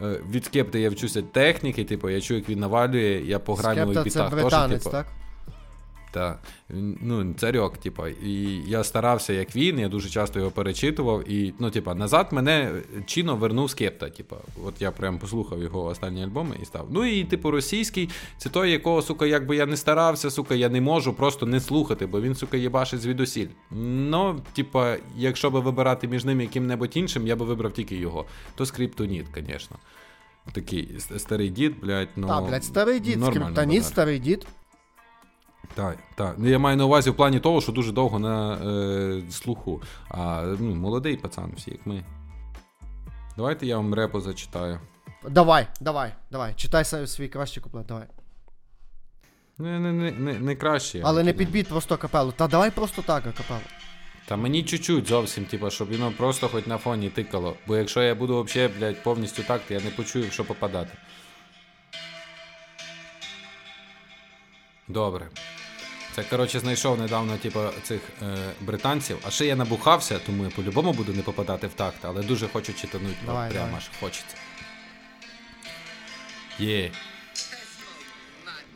Е, Від скепти я вчуся техніки, типу, я чую, як він навалює, я по Скепта це бітах теж, британець, типу, так? Та, ну, царьок, типа. І я старався, як він, я дуже часто його перечитував. І, ну, типа, назад мене чино вернув скепта. Типа, от я прям послухав його останні альбоми і став. Ну і, типу, російський, це той, якого, сука, якби я не старався, сука, я не можу просто не слухати, бо він, сука, єбашить звідусіль. Ну, типа, якщо би вибирати між ним яким-небудь іншим, я би вибрав тільки його. То скриптоніт, звісно. Такий старий дід, блядь, ну. Так, блядь, старий дід, скриптоніт, старий дід. Так, так. Ну, я маю на увазі в плані того, що дуже довго на е, слуху. А ну, молодий пацан, всі як ми. Давайте я вам репо зачитаю. Давай, давай, давай. Читай свій кращий куплет, давай. Не, не, не, не, не краще. Але не який, підбіть просто капелу. Та давай просто так, акапелу. Та мені чуть-чуть зовсім, типа, щоб воно просто хоч на фоні тикало. Бо якщо я буду взагалі, блядь, повністю так, то я не почую, що попадати. Добре. Це, коротше, знайшов недавно, типу, цих е, британців. А ще я набухався, тому я по-любому буду не попадати в такт, але дуже хочу читануть. Давай, прямо давай. аж хочеться. Є.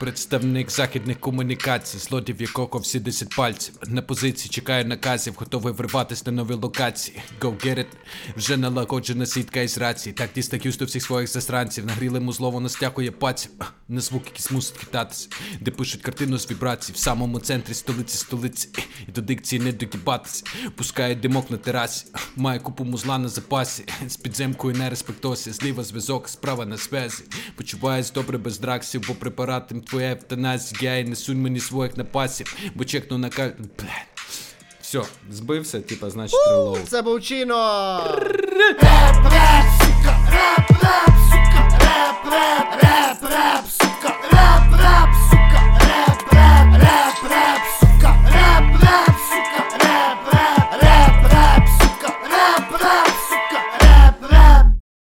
Представник західних комунікацій, злодів якого всі 10 пальців. На позиції чекає наказів, готовий вриватись на нові локації. Go get it. Вже налагоджена сітка із рації. Так дістаюсь до всіх своїх засранців. Нагріли музло, воно стягує пальців. На звук, якийсь мусить хитатися. Де пишуть картину з вібрацій. В самому центрі столиці столиці. І до дикції не догибатися. Пускає димок на терасі. Має купу музла на запасі. З підземкою на респектосі. Зліва зв'язок, справа на зв'язі. Почуваюсь добре без драксів, бо препаратом ФПФ, я і несунь мені своїх напасів, бо чекну на кар... Блін. Все, збився, типа, значить, релоу. Це був Чіно! Реп, реп, сука, реп, реп, сука, реп, реп, реп, реп.